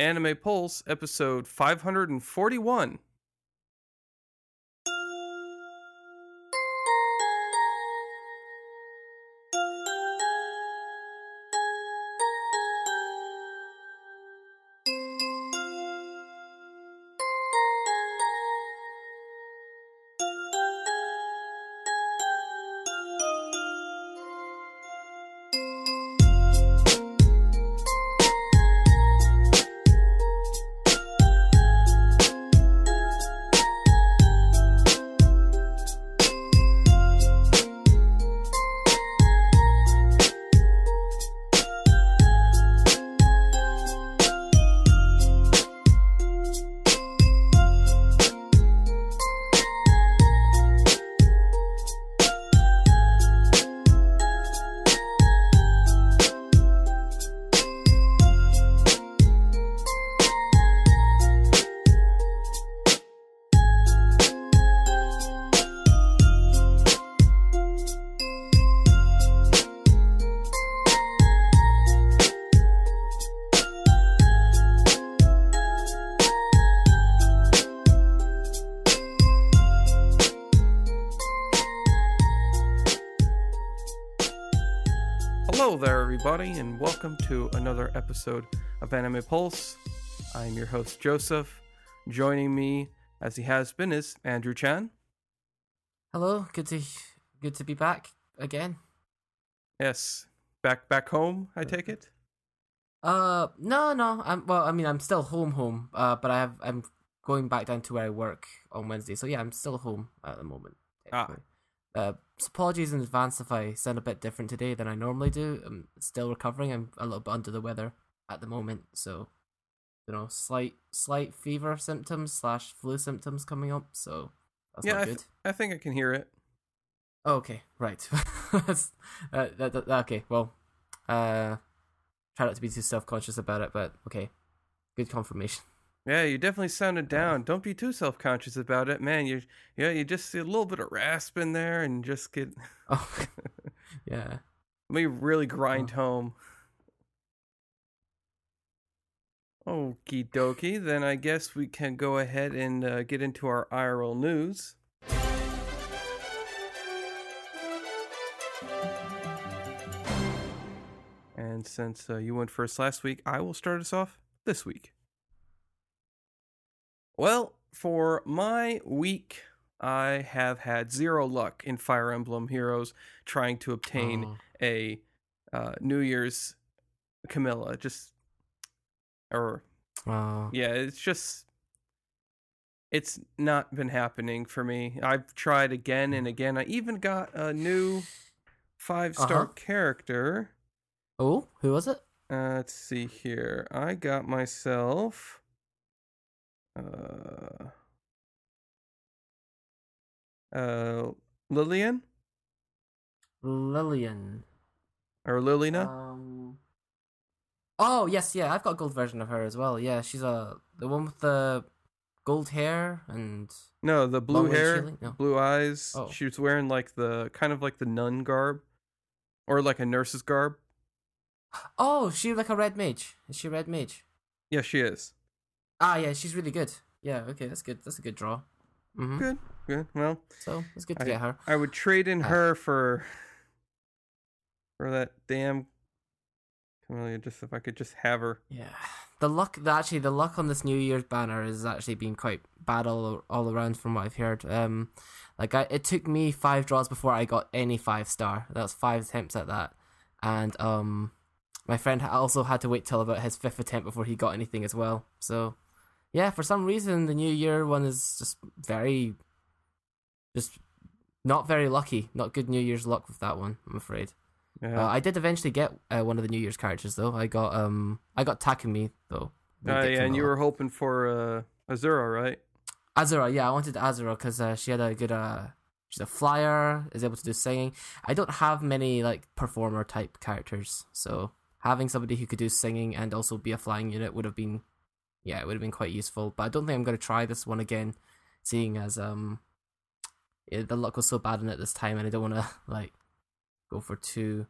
Anime Pulse, episode 541. Everybody, and welcome to another episode of Anime Pulse. I'm your host, Joseph. Joining me, as he has been, is Andrew Chan. Hello, good to good to be back again. Yes, back back home. I take it. Uh, no, no. I'm well. I mean, I'm still home, home. Uh, but I have I'm going back down to where I work on Wednesday. So yeah, I'm still home at the moment. Ah. Uh, apologies in advance if I sound a bit different today than I normally do. I'm still recovering. I'm a little bit under the weather at the moment, so you know, slight slight fever symptoms slash flu symptoms coming up. So that's yeah, not I, good. I think I can hear it. Oh, okay, right. That's- uh, that, that- okay, well, uh, try not to be too self conscious about it, but okay, good confirmation. Yeah, you definitely sounded down. Don't be too self conscious about it, man. You yeah, you just see a little bit of rasp in there, and just get Oh, yeah. let me really grind Oh. home. Okie dokie, then I guess we can go ahead and uh, get into our IRL news. And since uh, you went first last week, I will start us off this week. Well, for my week, I have had zero luck in Fire Emblem Heroes trying to obtain Oh, a uh, New Year's Camilla. Just, or oh. yeah, it's just, it's not been happening for me. I've tried again and again. I even got a new five star Uh-huh. character. Oh, who was it? Uh, let's see here. I got myself. Uh. Uh, Lillian Lillian. or Lilina? Um. Oh yes, yeah, I've got a gold version of her as well. Yeah, she's a the one with the gold hair and no, the blue hair. No. blue eyes. Oh. She was wearing like the kind of like the nun garb, or like a nurse's garb. oh, she like a red mage. Is she a red mage? Yeah, she is. Ah, yeah, she's really good. Yeah, okay, that's good. That's a good draw. Mm-hmm. Good, good. Well, So it's good to I- get her. I would trade in Ah. her for for that damn Camilla. Just if I could just have her. Yeah, the luck. The, actually, the luck on this New Year's banner has actually been quite bad all all around from what I've heard. Um, like I, it took me five draws before I got any five star. That was five attempts at that, and um, my friend also had to wait till about his fifth attempt before he got anything as well. So, yeah, for some reason the New Year one is just very, just not very lucky. Not good New Year's luck with that one. I'm afraid. Yeah. Uh, I did eventually get uh, one of the New Year's characters though. I got um I got Takumi though. Uh, yeah, and you were hoping for uh, Azura, right? Azura. Yeah, I wanted Azura because uh, she had a good uh she's a flyer, is able to do singing. I don't have many like performer type characters, so having somebody who could do singing and also be a flying unit would have been yeah, it would have been quite useful. But I don't think I'm going to try this one again, seeing as um yeah, the luck was so bad in it this time, and I don't want to like go for two.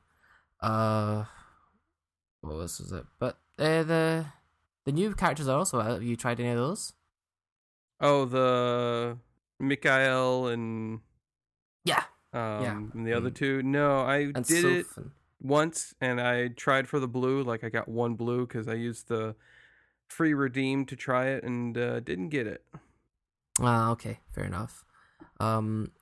Uh, what else was it? But uh, the The new characters are also out. Have you tried any of those? Oh, the Mikael and Yeah. um Yeah. and the other Mm. two. No, I And did it and- once and I tried for the blue. Like I got one blue because I used the free redeem to try it and uh, didn't get it. Ah, okay, fair enough. Um,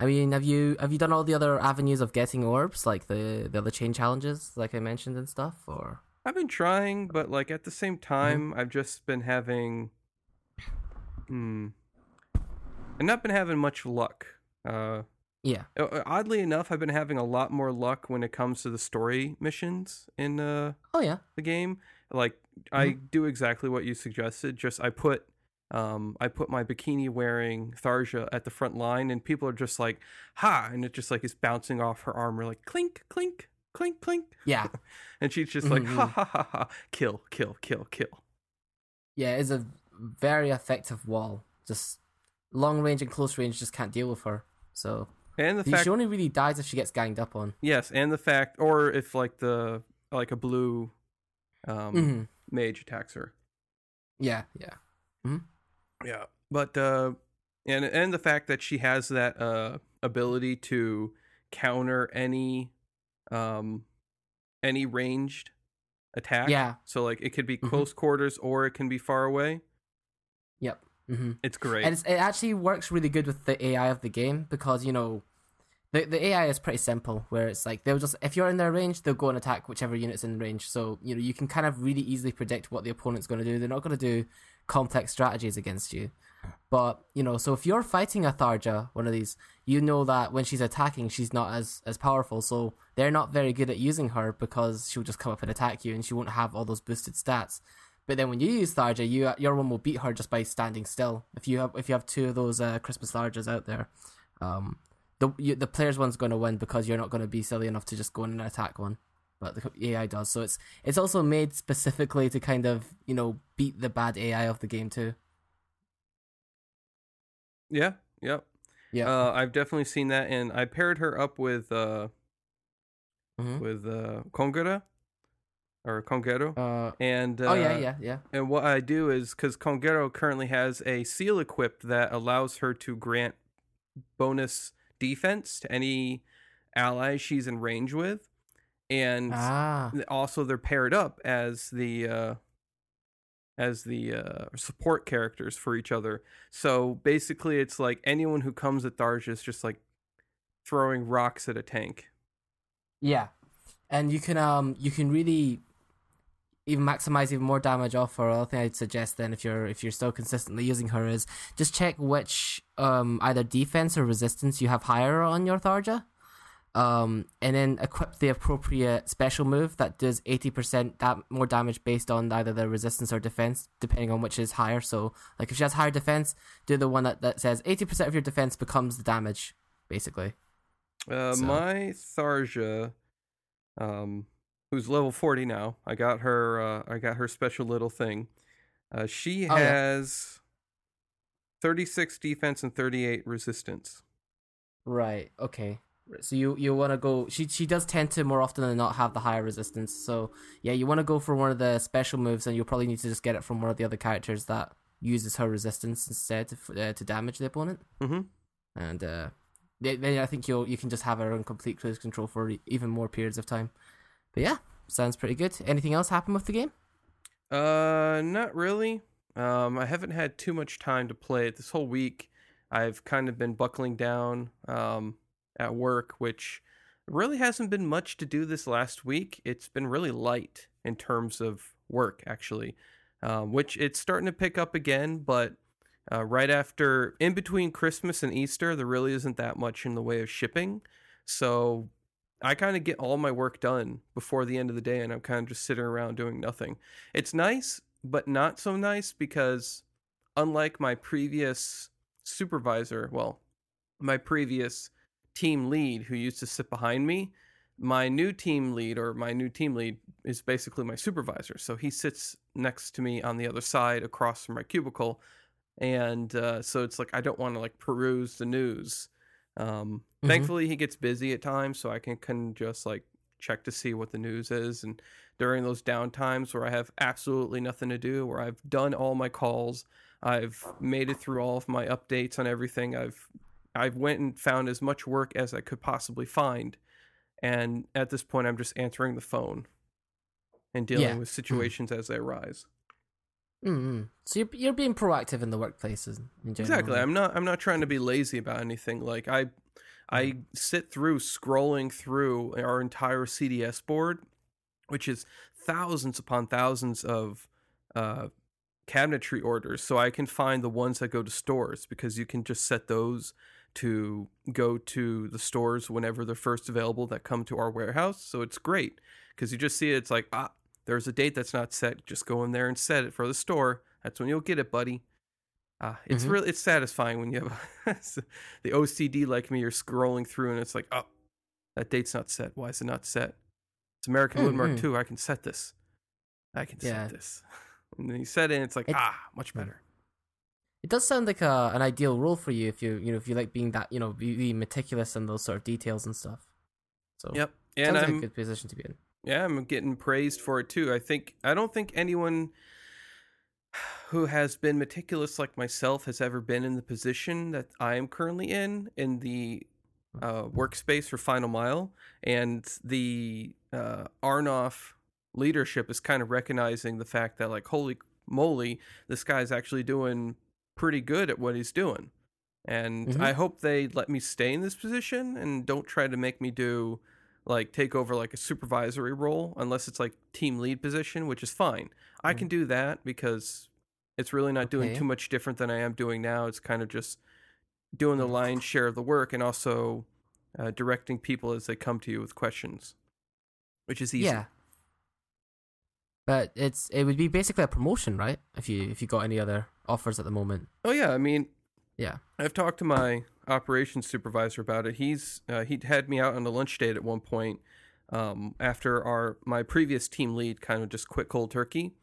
I mean, have you have you done all the other avenues of getting orbs, like the the other chain challenges, like I mentioned and stuff, or? I've been trying, but like at the same Mm-hmm. time, I've just been having, hmm, I've not been having much luck. Uh, Yeah. oddly enough, I've been having a lot more luck when it comes to the story missions in uh Oh yeah. the game. Like I Mm-hmm. do exactly what you suggested. Just I put um I put my bikini wearing Tharja at the front line and people are just like, ha and it just like is bouncing off her armor like clink, clink, clink, clink. Yeah. And she's just like, Mhm. ha ha ha ha, kill, kill, kill, kill. Yeah, it's a very effective wall. Just long range and close range just can't deal with her. So And the fact, she only really dies if she gets ganged up on. Yes, and the fact or if like the like a blue um hmm mage attacks her. Yeah, yeah. Yeah. But uh and and the fact that she has that uh ability to counter any um any ranged attack. Yeah. So like it could be Mhm. close quarters or it can be far away. Yep. hmm It's great. And it's, it actually works really good with the AI of the game because you know the the AI is pretty simple. Where it's like they'll just if you're in their range, they'll go and attack whichever unit's in range. So you know you can kind of really easily predict what the opponent's going to do. They're not going to do complex strategies against you. But you know, so if you're fighting a Tharja, one of these, you know that when she's attacking, she's not as as powerful. So they're not very good at using her because she'll just come up and attack you, and she won't have all those boosted stats. But then when you use Tharja, you your one will beat her just by standing still. If you have if you have two of those uh, Christmas Tharjas out there, um, the you, the player's one's going to win because you're not going to be silly enough to just go in and attack one. But the AI does, so it's it's also made specifically to kind of you know beat the bad AI of the game too. yeah. yeah, Yeah. Uh I've definitely seen that and I paired her up with uh Mhm. with uh Kongera or Congero. Uh, and uh, oh yeah, yeah, yeah. And what I do is because Congero currently has a seal equipped that allows her to grant bonus defense to any allies she's in range with, and Ah, also they're paired up as the uh, as the uh, support characters for each other. So basically, it's like anyone who comes at Tharja is just like throwing rocks at a tank. yeah. And you can um you can really even maximize even more damage off her. Other thing I'd suggest then if you're if you're still consistently using her is just check which um either defense or resistance you have higher on your Tharja. Um, and then equip the appropriate special move that does 80% da- more damage based on either the resistance or defense, depending on which is higher. So, like if she has higher defense, do the one that, that says 80% of your defense becomes the damage, basically. Uh, So- My Tharja, um, who's level forty now, I got her. Uh, I got her special little thing. Uh, she Oh, yeah. has thirty-six defense and thirty-eight resistance. Right. Okay. So you you want to go? She she does tend to more often than not have the higher resistance. So yeah, you want to go for one of the special moves, and you'll probably need to just get it from one of the other characters that uses her resistance instead to uh, to damage the opponent. Mm-hmm. And uh, then I think you'll you can just have her on complete cruise control for even more periods of time. But yeah, sounds pretty good. Anything else happen with the game? Uh, not really. Um, I haven't had too much time to play it this whole week. I've kind of been buckling down um, at work, which really hasn't been much to do this last week. It's been really light in terms of work, actually, um, which it's starting to pick up again. But uh, right after, in between Christmas and Easter, there really isn't that much in the way of shipping. So I kind of get all my work done before the end of the day, and I'm kind of just sitting around doing nothing. It's nice, but not so nice because, unlike my previous supervisor, well, my previous team lead who used to sit behind me, my new team lead or my new team lead is basically my supervisor. So he sits next to me on the other side across from my cubicle. And uh, so it's like I don't want to like peruse the news. Um, Mhm. Thankfully, he gets busy at times, so I can, can just like check to see what the news is. And during those down times where I have absolutely nothing to do, where I've done all my calls, I've made it through all of my updates on everything. I've I've went and found as much work as I could possibly find, and at this point, I'm just answering the phone and dealing Yeah. with situations as they arise. Mm-hmm. So you're you're being proactive in the workplaces in. Exactly. I'm not. I'm not trying to be lazy about anything. Like I, I Mm-hmm. sit through scrolling through our entire CDS board, which is thousands upon thousands of uh, cabinetry orders, so I can find the ones that go to stores because you can just set those to go to the stores whenever they're first available that come to our warehouse. So it's great because you just see it. It's like ah, there's a date that's not set. Just go in there and set it for the store. That's when you'll get it, buddy. Uh, it's Mhm. really it's satisfying when you have the OCD like me. You're scrolling through and it's like, oh, that date's not set. Why is it not set? It's American Mm, Woodmark mm. II. I can set this. I can Yeah. set this. And then you set it, and it's like, It- ah, much better. It does sound like a, an ideal role for you if you you know if you like being that you know be meticulous in those sort of details and stuff. So Yep. sounds And like I'm a good position to be in. Yeah, I'm getting praised for it too. I think I don't think anyone who has been meticulous like myself has ever been in the position that I am currently in in the uh, workspace for Final Mile, and the uh, Arnoff leadership is kind of recognizing the fact that like holy moly, this guy's actually doing pretty good at what he's doing, and Mhm. I hope they let me stay in this position and don't try to make me do like take over like a supervisory role unless it's like team lead position, which is fine. I can do that because it's really not doing Okay. too much different than I am doing now. It's kind of just doing the lion's share of the work and also uh, directing people as they come to you with questions, which is easy. Yeah. But it's it would be basically a promotion, right? If you if you got any other offers at the moment. Oh yeah, I mean, Yeah. I've talked to my operations supervisor about it. He's uh, he had me out on a lunch date at one point um, after our my previous team lead kind of just quit cold turkey,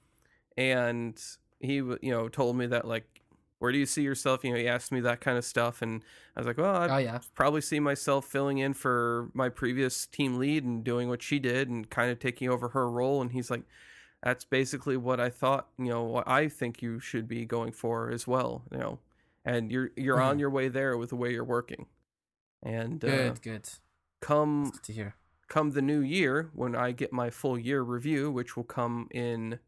and he you know told me that like where do you see yourself? You know, he asked me that kind of stuff, and I was like, well, I Oh yeah. probably see myself filling in for my previous team lead and doing what she did and kind of taking over her role. And he's like, that's basically what I thought, you know, what I think you should be going for as well, you know, and you're, you're on Mhm. your way there with the way you're working. And uh, Good, good. come, Good to hear. come the new year when I get my full year review, which will come in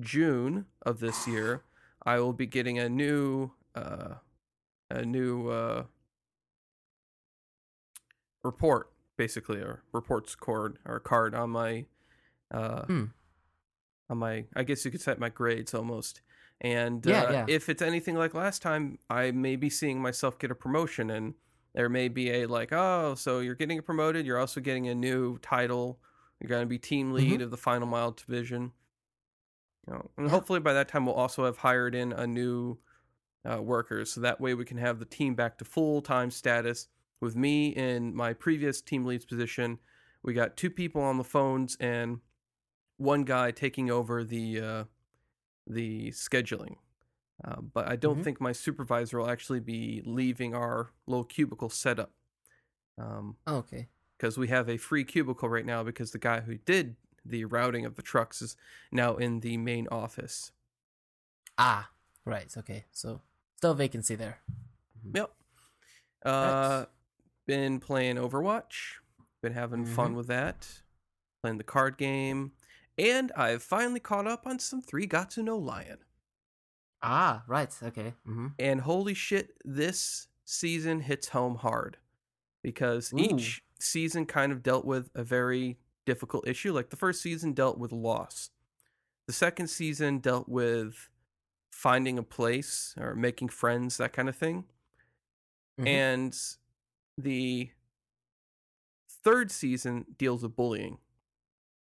June of this year, I will be getting a new, uh, a new, uh, report basically or reports card or card on my uh Hmm. on my I guess you could set my grades almost. And Yeah, uh, yeah. if it's anything like last time, I may be seeing myself get a promotion and there may be a like, oh, so you're getting promoted, you're also getting a new title. You're going to be team lead Mm-hmm. of the final mile division. You know, and hopefully by that time we'll also have hired in a new uh, workers, so that way we can have the team back to full time status. With me in my previous team lead's position, we got two people on the phones and one guy taking over the uh, the scheduling. Uh, but I don't Mhm. think my supervisor will actually be leaving our little cubicle setup. Um, Oh, okay. because we have a free cubicle right now because the guy who did the routing of the trucks is now in the main office. Ah, right. Okay. So still vacancy there. Yep. Uh, been playing Overwatch. Been having fun Mhm. with that. Playing the card game, and I've finally caught up on some Sangatsu no Lion. Ah, right. Okay. Mm-hmm. And holy shit, this season hits home hard because Ooh. each season kind of dealt with a very difficult issue. Like the first season dealt with loss, the second season dealt with finding a place or making friends, that kind of thing. Mhm. And the third season deals with bullying.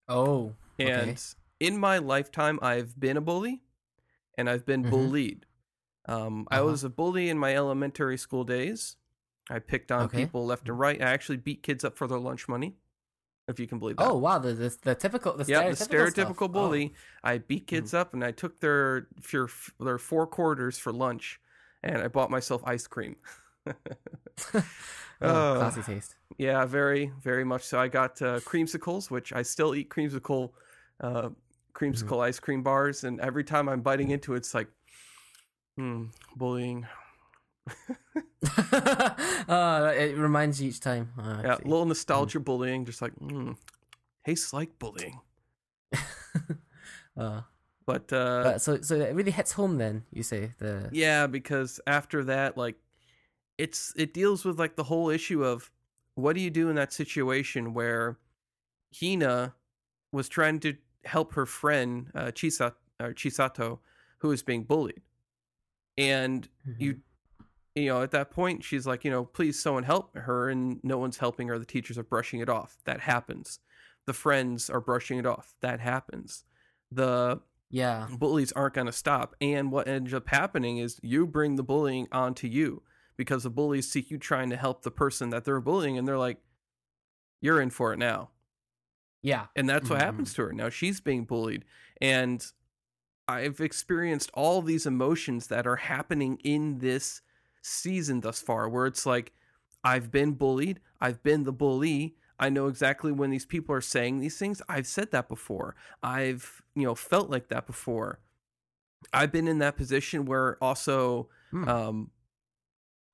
Oh. And Okay. in my lifetime, I've been a bully and I've been Mhm. bullied. Um, I Uh-huh. was a bully in my elementary school days. I picked on Okay. people left and right. I actually beat kids up for their lunch money, if you can believe that. Oh wow, the the, the typical the yeah, the stereotypical, stuff. Oh. bully. I beat kids up and I took their their their four quarters for lunch, and I bought myself ice cream. Oh, Oh. classy taste. Yeah, very, very much so. I got uh, creamsicles, which I still eat creamsicle, uh, creamsicle ice cream bars, and every time I'm biting into it, it's like, hmm, bullying. uh, it reminds you each time. Oh, Yeah, see. a little nostalgia bullying, just like, hmm, tastes like bullying. Uh, But uh, but so so it really hits home then. You say the Yeah, because after that, like, it's it deals with like the whole issue of what do you do in that situation where Hina was trying to help her friend uh, Chisa or Chisato, who is being bullied, and you you know at that point she's like you know please someone help her and no one's helping her. The teachers are brushing it off. That happens. The friends are brushing it off. That happens. The yeah. bullies aren't going to stop. And what ends up happening is you bring the bullying onto you because the bullies see you trying to help the person that they're bullying, and they're like, "You're in for it now." Yeah And that's what Mhm. happens to her. Now she's being bullied, and I've experienced all these emotions that are happening in this season thus far, where it's like, I've been bullied, I've been the bully. I know exactly when these people are saying these things. I've said that before. I've, you know, felt like that before. I've been in that position where also Hmm. um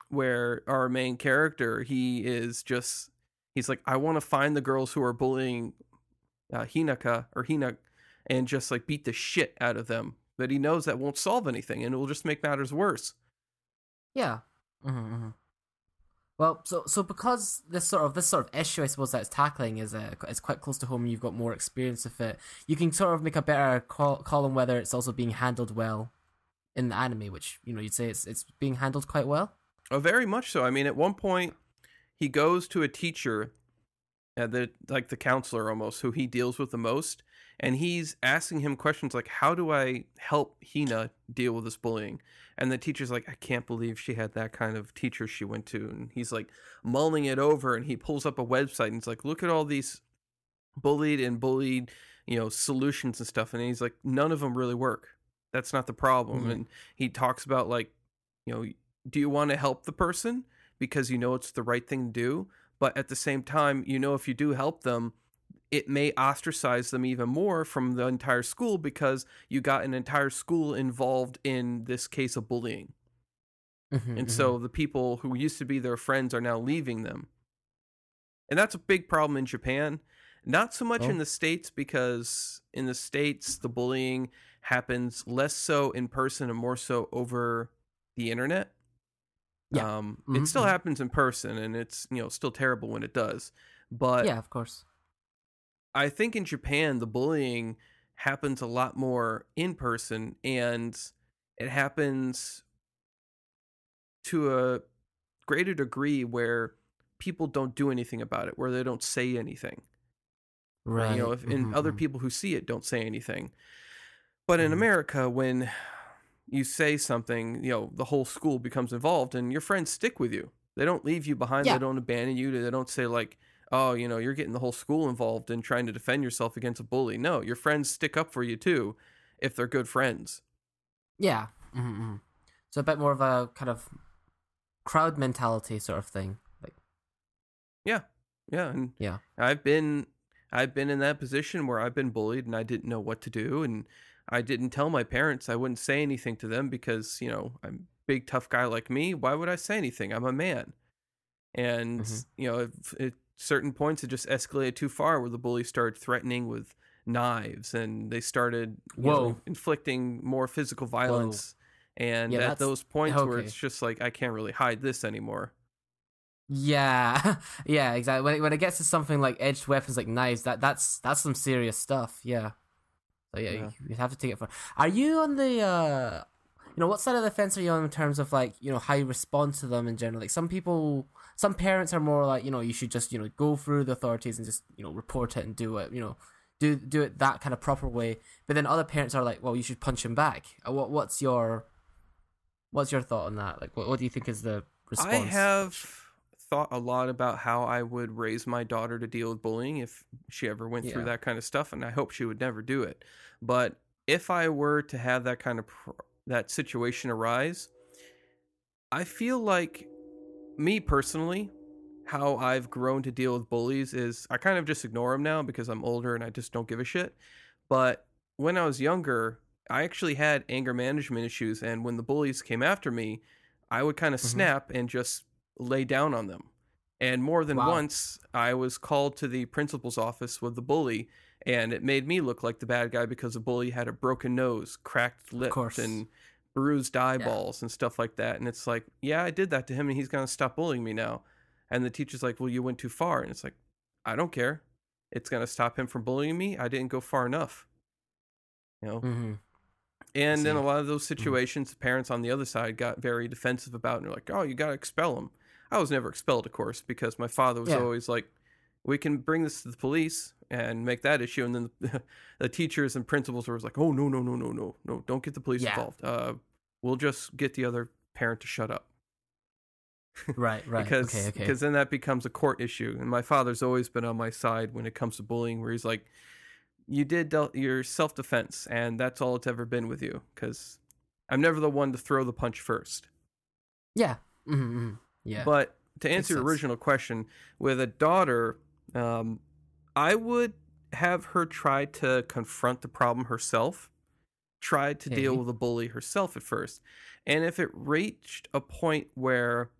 where our main character, he is just he's like I want to find the girls who are bullying uh, Hinata or Hina and just like beat the shit out of them. But he knows that won't solve anything and it will just make matters worse. Yeah. Mm-hmm, Well, so so because this sort of this sort of issue, I suppose that it's tackling is uh, is quite close to home. and You've got more experience with it. You can sort of make a better call, call on whether it's also being handled well in the anime, which you know you'd say it's it's being handled quite well. Oh, very much so. I mean, at one point, he goes to a teacher, uh, the like the counselor almost, who he deals with the most, and he's asking him questions like, "How do I help Hina deal with this bullying?" And the teacher's like, "I can't believe she had that kind of teacher she went to." And he's like mulling it over, and he pulls up a website and he's like, "Look at all these bullied and bullied, you know, solutions and stuff." And he's like, "None of them really work. That's not the problem." Mhm. And he talks about like, you know, do you want to help the person because you know it's the right thing to do but at the same time you know if you do help them it may ostracize them even more from the entire school because you got an entire school involved in this case of bullying. Mm-hmm, and so the people who used to be their friends are now leaving them. And that's a big problem in japan. Not so much Oh. in the states because in the states the bullying happens less so in person and more so over the internet Yeah. um Mhm, it still mhm. happens in person and it's you know still terrible when it does but yeah, of course. I think in Japan the bullying happens a lot more in person and it happens to a greater degree where people don't do anything about it, where they don't say anything. Right. You know, if and mhm, other mhm. people who see it don't say anything. But in Mhm. America when you say something, you know, the whole school becomes involved and your friends stick with you. They don't leave you behind, Yeah. they don't abandon you, they don't say like oh, you know, you're getting the whole school involved in trying to defend yourself against a bully. No, your friends stick up for you too if they're good friends. Yeah. Mm-hmm. So a bit more of a kind of crowd mentality sort of thing. Like Yeah, yeah, and Yeah. I've been I've been in that position where I've been bullied and I didn't know what to do and I didn't tell my parents. I wouldn't say anything to them because, you know, I'm a big tough guy like me. Why would I say anything? I'm a man. And, Mhm. you know, at, at certain points it just escalated too far where the bullies started threatening with knives and they started you know, Whoa. inflicting more physical violence. And Yeah, at those points where it's just like I can't really hide this anymore. Yeah, yeah, exactly. When it, when it gets to something like edged weapons like knives, that that's that's some serious stuff. Yeah. So yeah, Yeah. You, have to take it for. Are you on the uh, you know, what side of the fence are you on in terms of like you know how you respond to them in general? Like some people, some parents are more like you know you should just you know go through the authorities and just you know report it and do it you know do do it that kind of proper way. But then other parents are like, well, you should punch him back. Uh, What what's your what's your thought on that? Like, what what do you think is the response? I have thought a lot about how I would raise my daughter to deal with bullying if she ever went through that kind of stuff, and I hope she would never do it. But if I were to have that kind of pr- that situation arise, I feel like me personally how I've grown to deal with bullies is I kind of just ignore them now because I'm older and I just don't give a shit. But when I was younger, I actually had anger management issues, and when the bullies came after me, I would kind of Mhm. snap and just lay down on them. And more than Wow. once, I was called to the principal's office with the bully, and it made me look like the bad guy because the bully had a broken nose, cracked lip, and bruised eyeballs and stuff like that. And it's like, yeah, I did that to him, and he's gonna stop bullying me now. And the teacher's like, well, you went too far, and it's like, I don't care. It's gonna stop him from bullying me. I didn't go far enough. You know, Mm-hmm. and in a lot of those situations, the parents on the other side got very defensive about, it and they're like, "Oh, you got to expel him." I was never expelled, of course, because my father was Yeah. always like, "We can bring this to the police and make that issue." And then the, the teachers and principals were like, "Oh, no, no, no, no, no, no! Don't get the police Yeah. involved. Uh, we'll just get the other parent to shut up." Right, right. because okay, okay. because then that becomes a court issue. And my father's always been on my side when it comes to bullying, where he's like, "You did del- your self defense, and that's all it's ever been with you." Because I'm never the one to throw the punch first. yeah. Mm-hmm. Yeah. But to answer your original question, with a daughter, um, I would have her try to confront the problem herself, try to deal with the bully herself at first. And if it reached a point where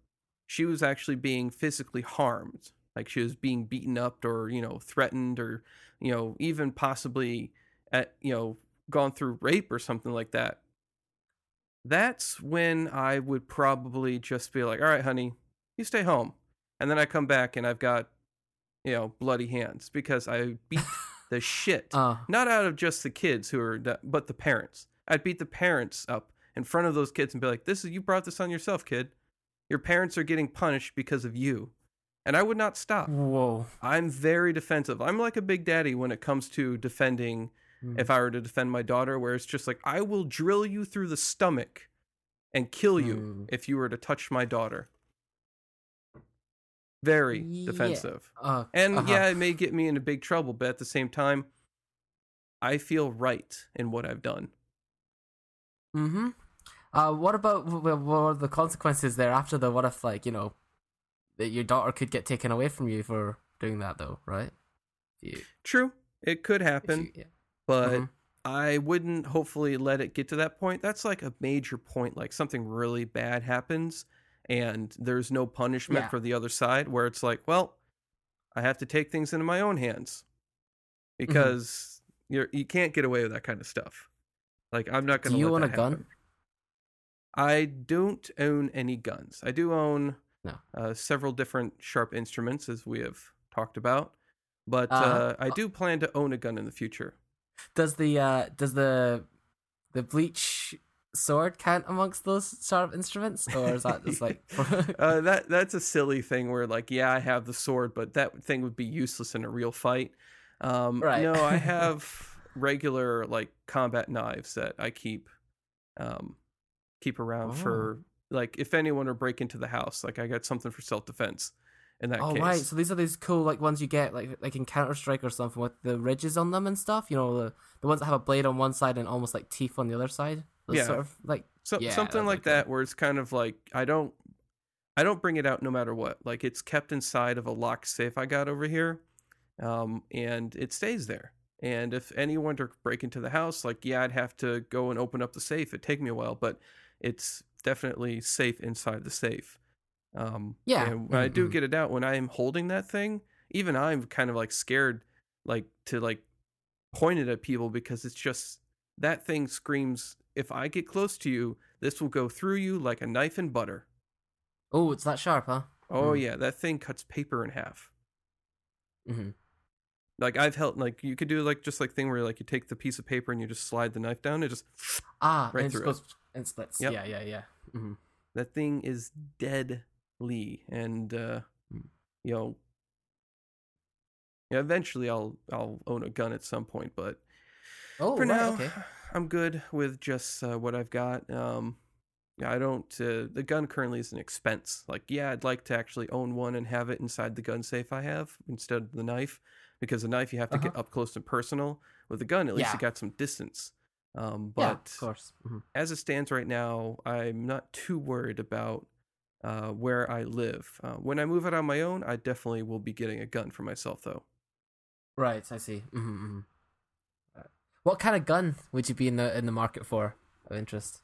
she was actually being physically harmed, like she was being beaten up or, you know, threatened or, you know, even possibly at, you know, gone through rape or something like that, that's when I would probably just be like, all right, honey, you stay home. And then I come back and I've got, you know, bloody hands because I beat the shit. uh, Not out of just the kids who are, but the parents. I'd beat the parents up in front of those kids and be like, this is, you brought this on yourself, kid. Your parents are getting punished because of you. And I would not stop. whoa. I'm very defensive. I'm like a big daddy when it comes to defending Mm. if I were to defend my daughter, where it's just like, I will drill you through the stomach and kill you Mm. if you were to touch my daughter. Very Yeah. defensive. Uh, And uh-huh. yeah, it may get me into big trouble, but at the same time, I feel right in what I've done. Mm-hmm. Uh, what about wh- wh- what are the consequences there after the what if like you know that your daughter could get taken away from you for doing that though, right? You- True, it could happen, you- yeah. But Mhm. I wouldn't hopefully let it get to that point. That's like a major point, like something really bad happens and there's no punishment Yeah. for the other side, where it's like, well, I have to take things into my own hands Mm-hmm. because you're you can't get away with that kind of stuff. Like I'm not going to. Do you own a gun? I don't own any guns. I do own No. uh, several different sharp instruments, as we have talked about, but Uh-huh. uh, I do plan to own a gun in the future. Does the uh does the the bleach sword count amongst those sharp instruments, or is that just like uh, that that's a silly thing where like yeah I have the sword but that thing would be useless in a real fight. Um, Right. No, I have regular like combat knives that I keep um, keep around Oh. for like if anyone were break into the house like I got something for self defense in that oh case. right, so these are these cool like ones you get like like in Counter Strike or something with the ridges on them and stuff. You know the the ones that have a blade on one side and almost like teeth on the other side. Those Yeah. sort of like So, Yeah, something like that where it's kind of like I don't I don't bring it out no matter what. Like it's kept inside of a locked safe I got over here. Um and it stays there. And if anyone to break into the house, like yeah, I'd have to go and open up the safe. It'd take me a while, but it's definitely safe inside the safe. Um Yeah. and when I do Mhm. get it out when I am holding that thing, even I'm kind of like scared like to like point it at people because it's just that thing screams if I get close to you, this will go through you like a knife in butter. oh, it's that sharp, huh? Oh Mm. yeah, that thing cuts paper in half. Mm-hmm. Like I've held like you could do like just like thing where like you take the piece of paper and you just slide the knife down. It just Ah, Right and it just through it. goes and splits. Yep. Yeah, yeah, yeah. Mm-hmm. that thing is deadly, and uh, Mm. you know, yeah. Eventually, I'll I'll own a gun at some point, but Oh, for right, now, okay. I'm good with just uh, what I've got. Um, yeah, I don't. Uh, the gun currently is an expense. Like, yeah, I'd like to actually own one and have it inside the gun safe I have instead of the knife, because the knife you have to get up close and personal. With the gun, at least Uh-huh. Yeah. you got some distance. Um, yeah, but of course. Mhm. as it stands right now, I'm not too worried about uh, where I live. Uh, when I move out on my own, I definitely will be getting a gun for myself, though. Right, I see. Mm-hmm, mm-hmm. What kind of gun would you be in the in the market for? Of interest.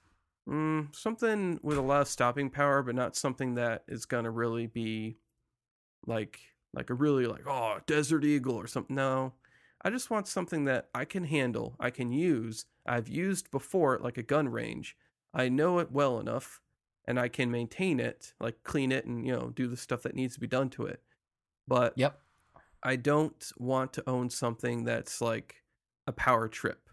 Mm, something with a lot of stopping power, but not something that is gonna really be like like a really like oh Desert Eagle or something. No, I just want something that I can handle, I can use. I've used before like a gun range. I know it well enough, and I can maintain it, like clean it and you know do the stuff that needs to be done to it. But Yep. I don't want to own something that's like a power trip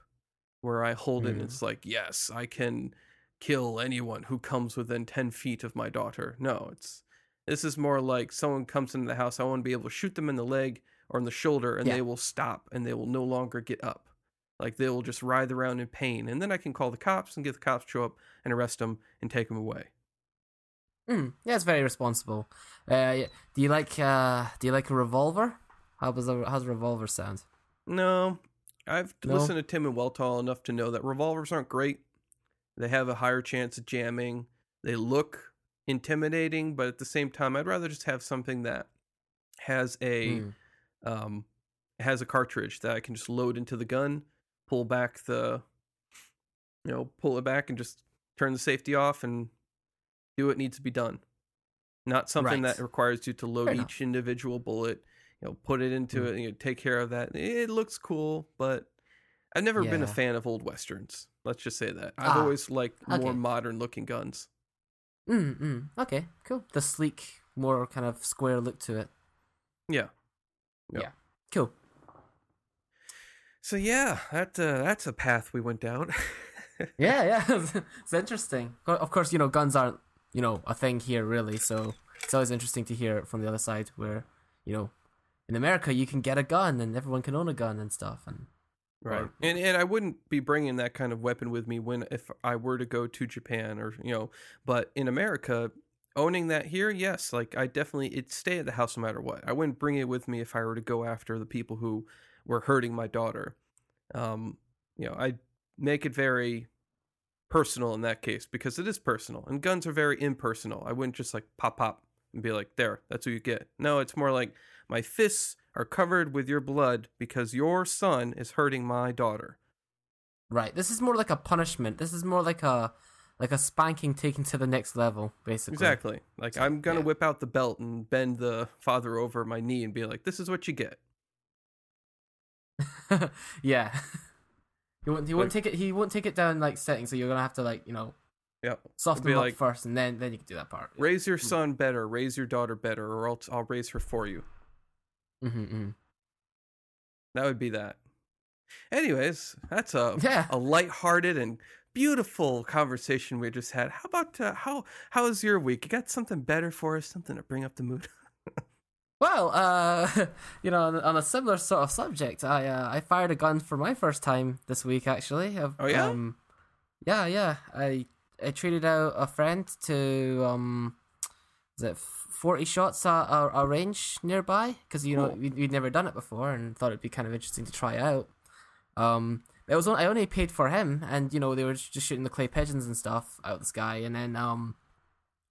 where I hold it and Mm. it's like, yes, I can kill anyone who comes within 10 feet of my daughter. No, it's this is more like someone comes into the house, I want to be able to shoot them in the leg or in the shoulder and Yeah. they will stop and they will no longer get up. Like they will just writhe around in pain. And then I can call the cops and get the cops to show up and arrest them and take them away. Mm, yeah, it's very responsible. Uh, do you like uh, do you like a revolver? How does a how's a revolver sound? No, I've No? listened to Tim and Weltall enough to know that revolvers aren't great. They have a higher chance of jamming. They look intimidating, but at the same time, I'd rather just have something that has a Mm. um has a cartridge that I can just load into the gun, pull back the you know, pull it back and just turn the safety off and do what needs to be done. Not something Right. that requires you to load Fair each individual bullet, you know, put it into Mm. it, you know, take care of that. It looks cool, but I've never been a fan of old westerns. Let's just say that. I've Ah, always liked more modern looking guns. Mm, mm. Okay, cool. The sleek, more kind of square look to it. Yeah. Yeah. Cool. So yeah, that uh, that's a path we went down. Yeah, yeah, it's interesting. Of course, you know, guns aren't you know a thing here really, so it's always interesting to hear it from the other side, where you know, in America you can get a gun and everyone can own a gun and stuff, and Right. Or- And and I wouldn't be bringing that kind of weapon with me when if I were to go to Japan or you know, but in America owning that here, yes, like I definitely it'd stay at the house no matter what. I wouldn't bring it with me if I were to go after the people who were hurting my daughter. Um, you know, I'd make it very personal in that case because it is personal and guns are very impersonal. I wouldn't just like pop pop and be like, "There, that's what you get." No, it's more like my fists are covered with your blood because your son is hurting my daughter. right. This is more like a punishment. This is more like a like a spanking taken to the next level, basically. Exactly. Like I'm gonna Yeah. whip out the belt and bend the father over my knee and be like, "This is what you get." yeah. He won't. He won't Like- take it. He won't take it down like setting. So you're gonna have to like you know Yeah. soften him like- up first, and then then you can do that part. Raise your son better. Raise your daughter better, or else I'll raise her for you. Mm-hmm, mm-hmm. That would be that. Anyways, that's a Yeah. a lighthearted and beautiful conversation we just had. How about uh, how how was your week? You got something better for us? Something to bring up the mood? Well, uh, you know, on, on a similar sort of subject, I uh, I fired a gun for my first time this week. Actually, I've, Oh, yeah? um, yeah, yeah. I I treated out a friend to um, is it forty shots at a, a range nearby? Because you know Cool. we'd, we'd never done it before and thought it'd be kind of interesting to try out. Um, it was on, I only paid for him, and you know they were just shooting the clay pigeons and stuff out of the sky, and then um.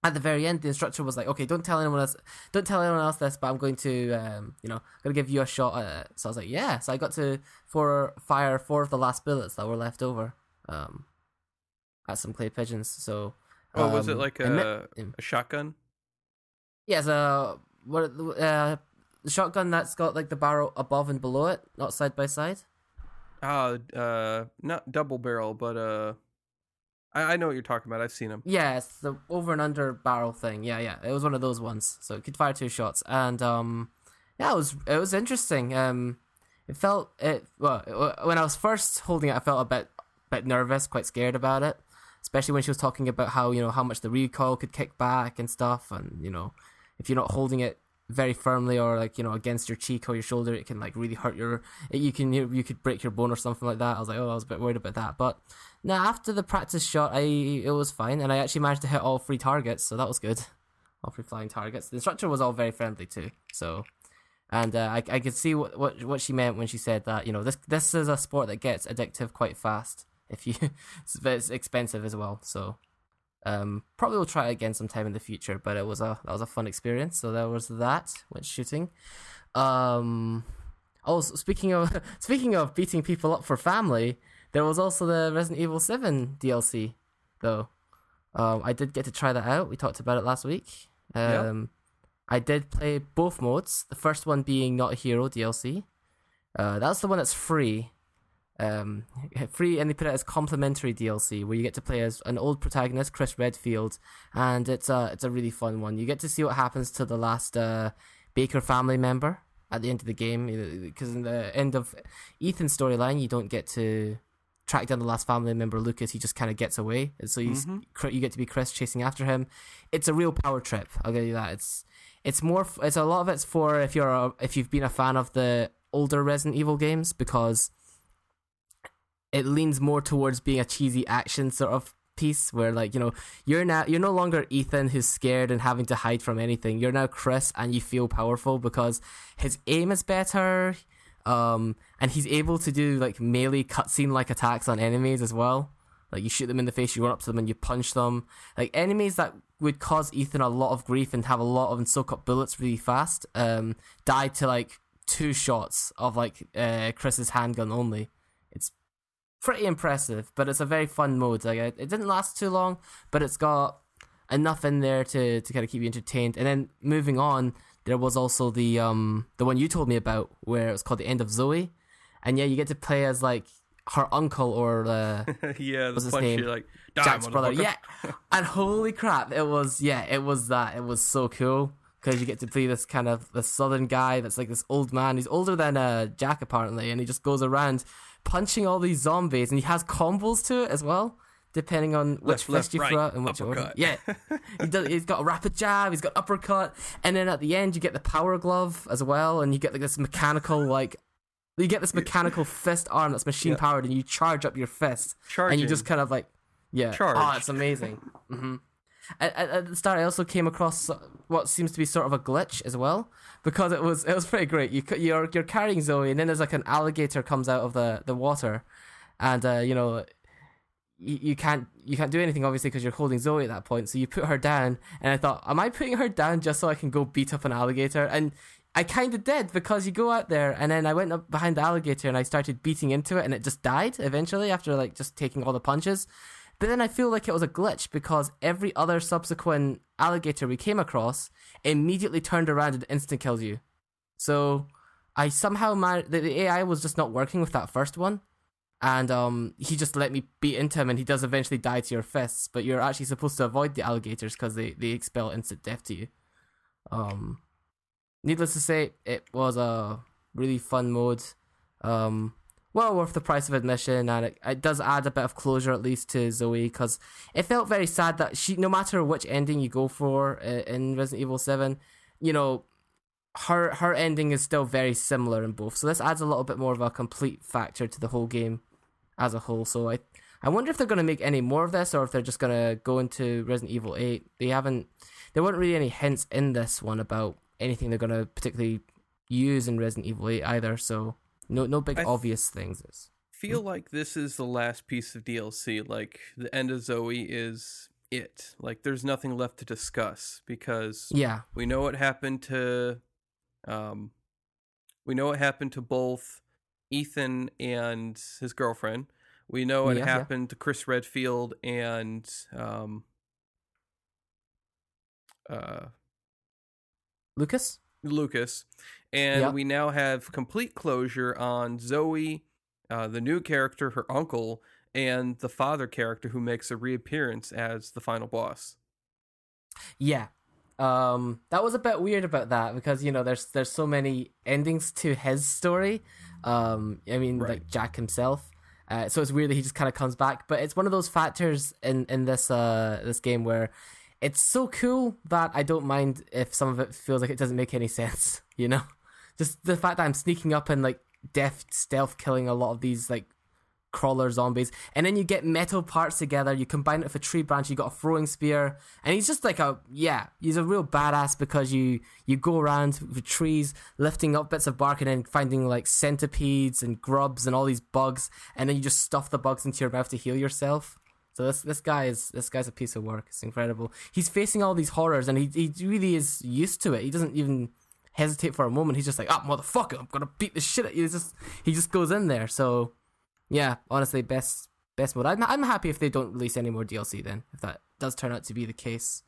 At the very end, the instructor was like, "Okay, don't tell anyone else. Don't tell anyone else this, but I'm going to, um, you know, going to give you a shot at it." So I was like, "Yeah." So I got to for fire four of the last bullets that were left over, um, at some clay pigeons. So, Oh, was it um, like met- a um, a shotgun? yeah, so what uh, the shotgun that's got like the barrel above and below it, not side by side. Ah, uh, not double barrel, but uh, I, I know what you're talking about. I've seen them. Yeah, it's the over and under barrel thing. Yeah, yeah, it was one of those ones. So it could fire two shots, and um, yeah, it was it was interesting. Um, it felt it well it- when I was first holding it, I felt a bit bit nervous, quite scared about it, especially when she was talking about how you know how much the recoil could kick back and stuff, and you know if you're not holding it very firmly or like you know against your cheek or your shoulder, it can like really hurt your. You can you, you could break your bone or something like that. I was like, oh, I was a bit worried about that, but no, after the practice shot, I it was fine, and I actually managed to hit all three targets, so that was good. All three flying targets. The instructor was all very friendly too, so. And uh, I I could see what, what what she meant when she said that you know this this is a sport that gets addictive quite fast if you it's, it's expensive as well so Um, probably will try it again sometime in the future, but it was a that was a fun experience. So there was that. Went shooting. Um, also speaking of speaking of beating people up for family, there was also the Resident Evil Seven DLC, though. Um, I did get to try that out. We talked about it last week. Um, yep. I did play both modes. The first one being not a hero DLC. Uh, that's the one that's free. Um, free, and they put it as complimentary DLC, where you get to play as an old protagonist, Chris Redfield, and it's a it's a really fun one. You get to see what happens to the last uh, Baker family member at the end of the game, because in the end of Ethan's storyline, you don't get to track down the last family member, Lucas. He just kind of gets away, and so you mm-hmm. you get to be Chris chasing after him. It's a real power trip. I'll give you that. It's it's more. It's a lot of it's for if you're a, if you've been a fan of the older Resident Evil games because it leans more towards being a cheesy action sort of piece where like you know you're now you're no longer Ethan who's scared and having to hide from anything. You're now Chris and you feel powerful because his aim is better. Um, and he's able to do like melee cutscene like attacks on enemies as well. Like you shoot them in the face, you run up to them and you punch them. Like enemies that would cause Ethan a lot of grief and have a lot of and soak up bullets really fast. Um, die to like two shots of like uh, Chris's handgun only. It's pretty impressive, but it's a very fun mode. Like it, didn't last too long, but it's got enough in there to, to kind of keep you entertained. And then moving on, there was also the um the one you told me about where it was called the End of Zoe, and yeah, you get to play as like her uncle or uh, yeah, what's his name? Like, Jack's brother. Yeah, and holy crap, it was yeah, it was that. It was so cool because you get to play this kind of the southern guy that's like this old man. He's older than uh, Jack apparently, and he just goes around punching all these zombies, and he has combos to it as well. Depending on which left, fist you throw out and which uppercut. order. Yeah. he does, he's got a rapid jab, he's got uppercut, and then at the end you get the power glove as well, and you get like this mechanical like you get this mechanical fist arm that's machine powered, and you charge up your fist, Charging. and you just kind of like, yeah, Charge. oh, it's amazing. mm-hmm. At, at, at, the start, I also came across what seems to be sort of a glitch as well, because it was it was pretty great. You you're you're carrying Zoe, and then there's like an alligator comes out of the the water, and uh, you know. You, can't you can't do anything obviously because you're holding Zoe at that point. So you put her down, and I thought, am I putting her down just so I can go beat up an alligator? And I kind of did because you go out there and then I went up behind the alligator and I started beating into it and it just died eventually after like just taking all the punches. But then I feel like it was a glitch because every other subsequent alligator we came across immediately turned around and instant killed you. So I somehow managed, the AI was just not working with that first one. And um, he just let me beat into him, and he does eventually die to your fists. But you're actually supposed to avoid the alligators because they, they expel instant death to you. Um, needless to say, it was a really fun mode. Um, well worth the price of admission, and it, it does add a bit of closure at least to Zoe because it felt very sad that she, no matter which ending you go for uh, in Resident Evil Seven, you know, her her ending is still very similar in both. So this adds a little bit more of a complete factor to the whole game as a whole. So I I wonder if they're going to make any more of this or if they're just going to go into Resident Evil Eight. They haven't. There weren't really any hints in this one about anything they're going to particularly use in Resident Evil 8 either. So no no big I obvious things. Feel like this is the last piece of DLC. Like the end of Zoe is it. Like there's nothing left to discuss because yeah, we know what happened to um we know what happened to both Ethan and his girlfriend. We know what yeah, happened yeah. to Chris Redfield and um uh Lucas? Lucas. And yep. we now have complete closure on Zoe, uh, the new character, her uncle, and the father character who makes a reappearance as the final boss. Yeah. Um, that was a bit weird about that because you know there's there's so many endings to his story. Um, I mean, right. like Jack himself. Uh, so it's weird that he just kind of comes back, but it's one of those factors in in this uh this game where it's so cool that I don't mind if some of it feels like it doesn't make any sense, you know? Just the fact that I'm sneaking up and like death stealth killing a lot of these like crawler zombies, and then you get metal parts together, you combine it with a tree branch, you got a throwing spear, and he's just like a yeah, he's a real badass because you you go around with trees, lifting up bits of bark and then finding like centipedes and grubs and all these bugs, and then you just stuff the bugs into your mouth to heal yourself. So this this guy is this guy's a piece of work. It's incredible. He's facing all these horrors, and he he really is used to it. He doesn't even hesitate for a moment. He's just like, "Ah, oh, motherfucker, I'm gonna beat the shit out you." He's just he just goes in there. So yeah, honestly, best best mode. I'm I'm happy if they don't release any more DLC. Then if that does turn out to be the case.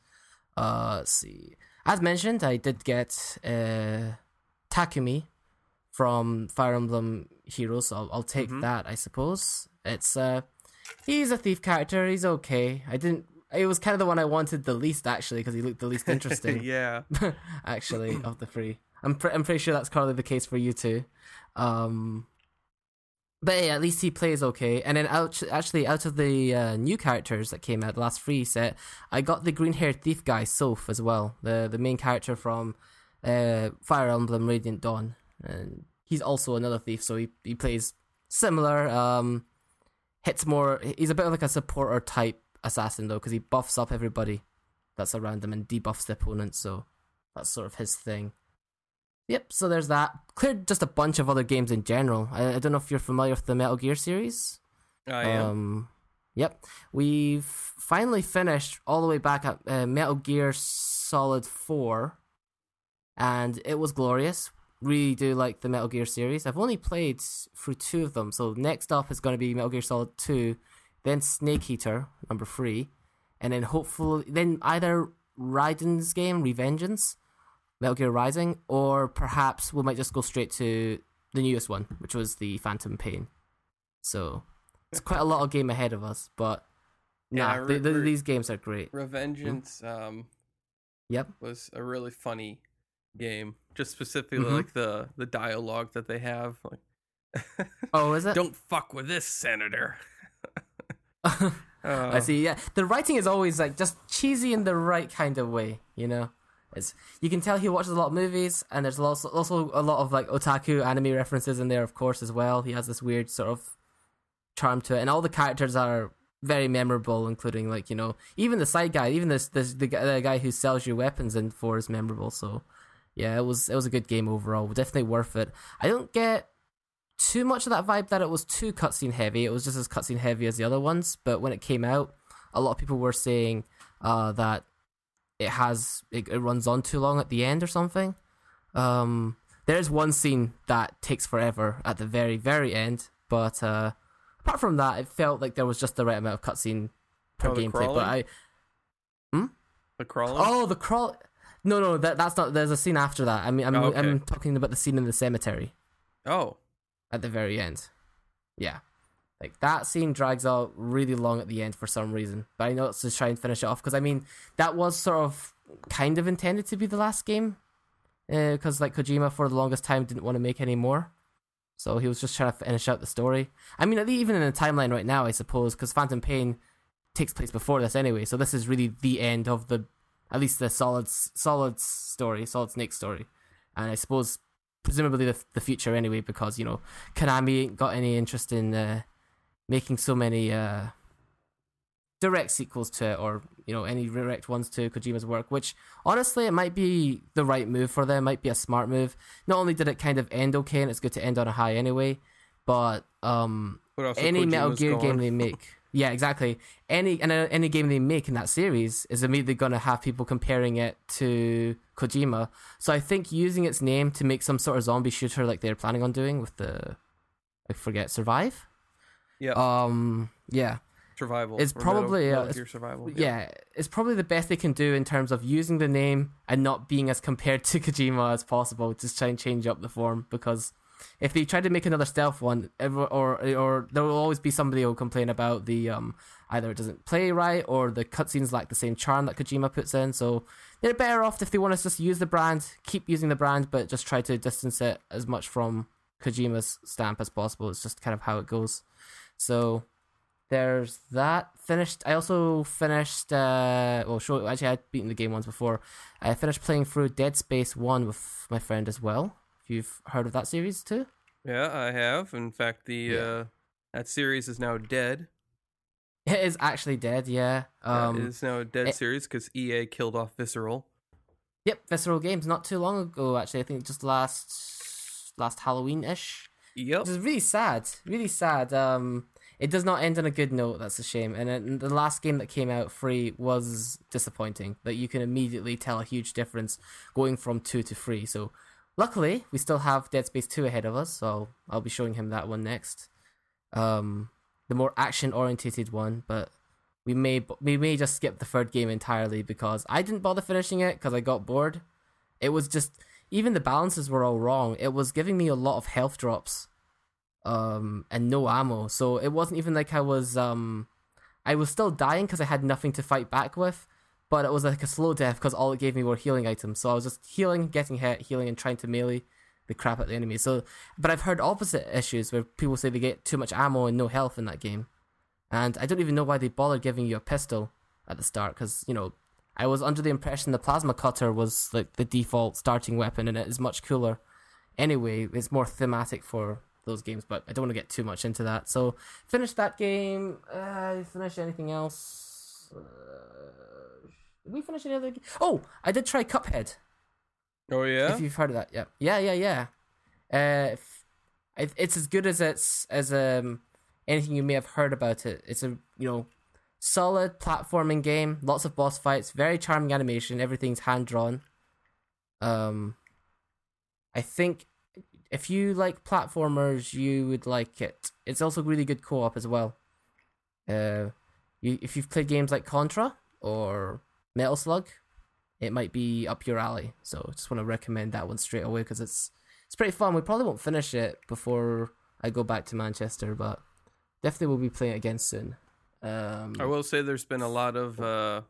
Uh, let's see. As mentioned, I did get uh, Takumi from Fire Emblem Heroes. So I'll, I'll take Mhm. that, I suppose. It's uh, he's a thief character. He's okay. I didn't. It was kind of the one I wanted the least actually because he looked the least interesting. yeah. actually, of the three. I'm pre- I'm pretty sure that's probably the case for you too. Um, but yeah, at least he plays okay. And then out, actually, out of the uh, new characters that came out, the last free set, I got the green haired thief guy, Sothe, as well. The the main character from uh, Fire Emblem Radiant Dawn. And he's also another thief, so he, he plays similar. Um, hits more. He's a bit of like a supporter type assassin, though, because he buffs up everybody that's around him and debuffs the opponent, so that's sort of his thing. Yep, so there's that. Cleared just a bunch of other games in general. I, I don't know if you're familiar with the Metal Gear series. I am. Um, yep, we've finally finished all the way back at uh, Metal Gear Solid Four, and it was glorious. Really do like the Metal Gear series. I've only played through two of them, so next up is going to be Metal Gear Solid Two, then Snake Eater number three, and then hopefully then either Raiden's game Revengeance, Metal Gear Rising, or perhaps we might just go straight to the newest one, which was the Phantom Pain. So it's quite a lot of game ahead of us, but Yeah, nah, re- the, re- these games are great. Revengeance um Yep. was a really funny game. Just specifically Mhm. like the the dialogue that they have. Like Oh, is it? Don't fuck with this senator. I Uh, see. Yeah, the writing is always like just cheesy in the right kind of way. You know, you can tell he watches a lot of movies, and there's also also a lot of like otaku anime references in there, of course, as well. He has this weird sort of charm to it, and all the characters are very memorable, including like you know even the side guy, even this this the, guy- the guy who sells you weapons in four is memorable. So yeah, it was it was a good game overall, definitely worth it. I don't get too much of that vibe that it was too cutscene heavy. It was just as cutscene heavy as the other ones. But when it came out, a lot of people were saying uh, that it has it, it runs on too long at the end or something. Um, there's one scene that takes forever at the very very end, but uh, apart from that, it felt like there was just the right amount of cutscene per Oh, gameplay. crawling? But I hmm? the crawling. oh the crawl. No, no, that that's not. There's a scene after that. I mean, I'm Oh, okay. I'm talking about the scene in the cemetery Oh. at the very end. Yeah. Like that scene drags out really long at the end for some reason. But I know it's to try and finish it off because I mean that was sort of kind of intended to be the last game because like Kojima for the longest time didn't want to make any more. So he was just trying to finish out the story. I mean, even in the timeline right now, I suppose, because Phantom Pain takes place before this anyway. So this is really the end of the, at least the solid, solid story, solid Snake story, and I suppose presumably the the future anyway, because you know Konami ain't got any interest in uh, making so many uh, direct sequels to it, or you know any direct ones to Kojima's work. Which honestly, it might be the right move for them. Might be a smart move. Not only did it kind of end okay, and it's good to end on a high anyway, but um, any Metal Gear gone. game they make. Yeah, exactly. Any and uh, any game they make in that series is immediately going to have people comparing it to Kojima. So I think using its name to make some sort of zombie shooter like they're planning on doing with the I forget Survive. Yeah. Um. Yeah. survival. it's Metal- probably, uh, Metal it's- Gear survival. Yeah. It's probably the best they can do in terms of using the name and not being as compared to Kojima as possible. Just try and change up the form because if they try to make another stealth one, or or there will always be somebody who will complain about the um either it doesn't play right or the cutscenes lack the same charm that Kojima puts in. So they're better off if they want to just use the brand, keep using the brand, but just try to distance it as much from Kojima's stamp as possible. It's just kind of how it goes. So there's that finished. I also finished. Uh, well, sure. Actually, I'd beaten the game once before. I finished playing through Dead Space One with my friend as well. If you've heard of that series too. Yeah, I have. In fact, the Yeah. uh that series is now dead. It is actually dead. Yeah. Um. it is now a dead it- series because EA killed off Visceral. Yep. Visceral Games. Not too long ago, actually. I think just last last Halloween ish. Yep. Which is really sad. Really sad. Um. It does not end on a good note. That's a shame. And the last game that came out free was disappointing. That you can immediately tell a huge difference going from two to three. So luckily, we still have Dead Space two ahead of us. So I'll be showing him that one next. Um, the more action orientated one, but we may we may just skip the third game entirely because I didn't bother finishing it because I got bored. It was just even the balances were all wrong. It was giving me a lot of health drops, um, and no ammo. So it wasn't even like I was um, I was still dying because I had nothing to fight back with. But it was like a slow death because all it gave me were healing items. So I was just healing, getting hit, healing, and trying to melee the crap at the enemy. So, but I've heard opposite issues where people say they get too much ammo and no health in that game, and I don't even know why they bother giving you a pistol at the start because you know I was under the impression the plasma cutter was like the default starting weapon and it is much cooler. Anyway, it's more thematic for those games, but I don't want to get too much into that. So, finished that game. Uh, finished anything else? Uh, did we finish any other? Game? Oh, I did try Cuphead. Oh yeah. If you've heard of that, yeah, yeah, yeah, yeah. Uh, if, it's as good as it's as um anything you may have heard about it. It's a you know solid platforming game, lots of boss fights, very charming animation. Everything's hand drawn. Um, I think if you like platformers, you would like it. It's also really good co op as well. Uh, you if you've played games like Contra or Metal Slug, it might be up your alley. So just want to recommend that one straight away because it's it's pretty fun. We probably won't finish it before I go back to Manchester, but definitely we'll be playing it again soon. Um, I will say there's been a lot of uh,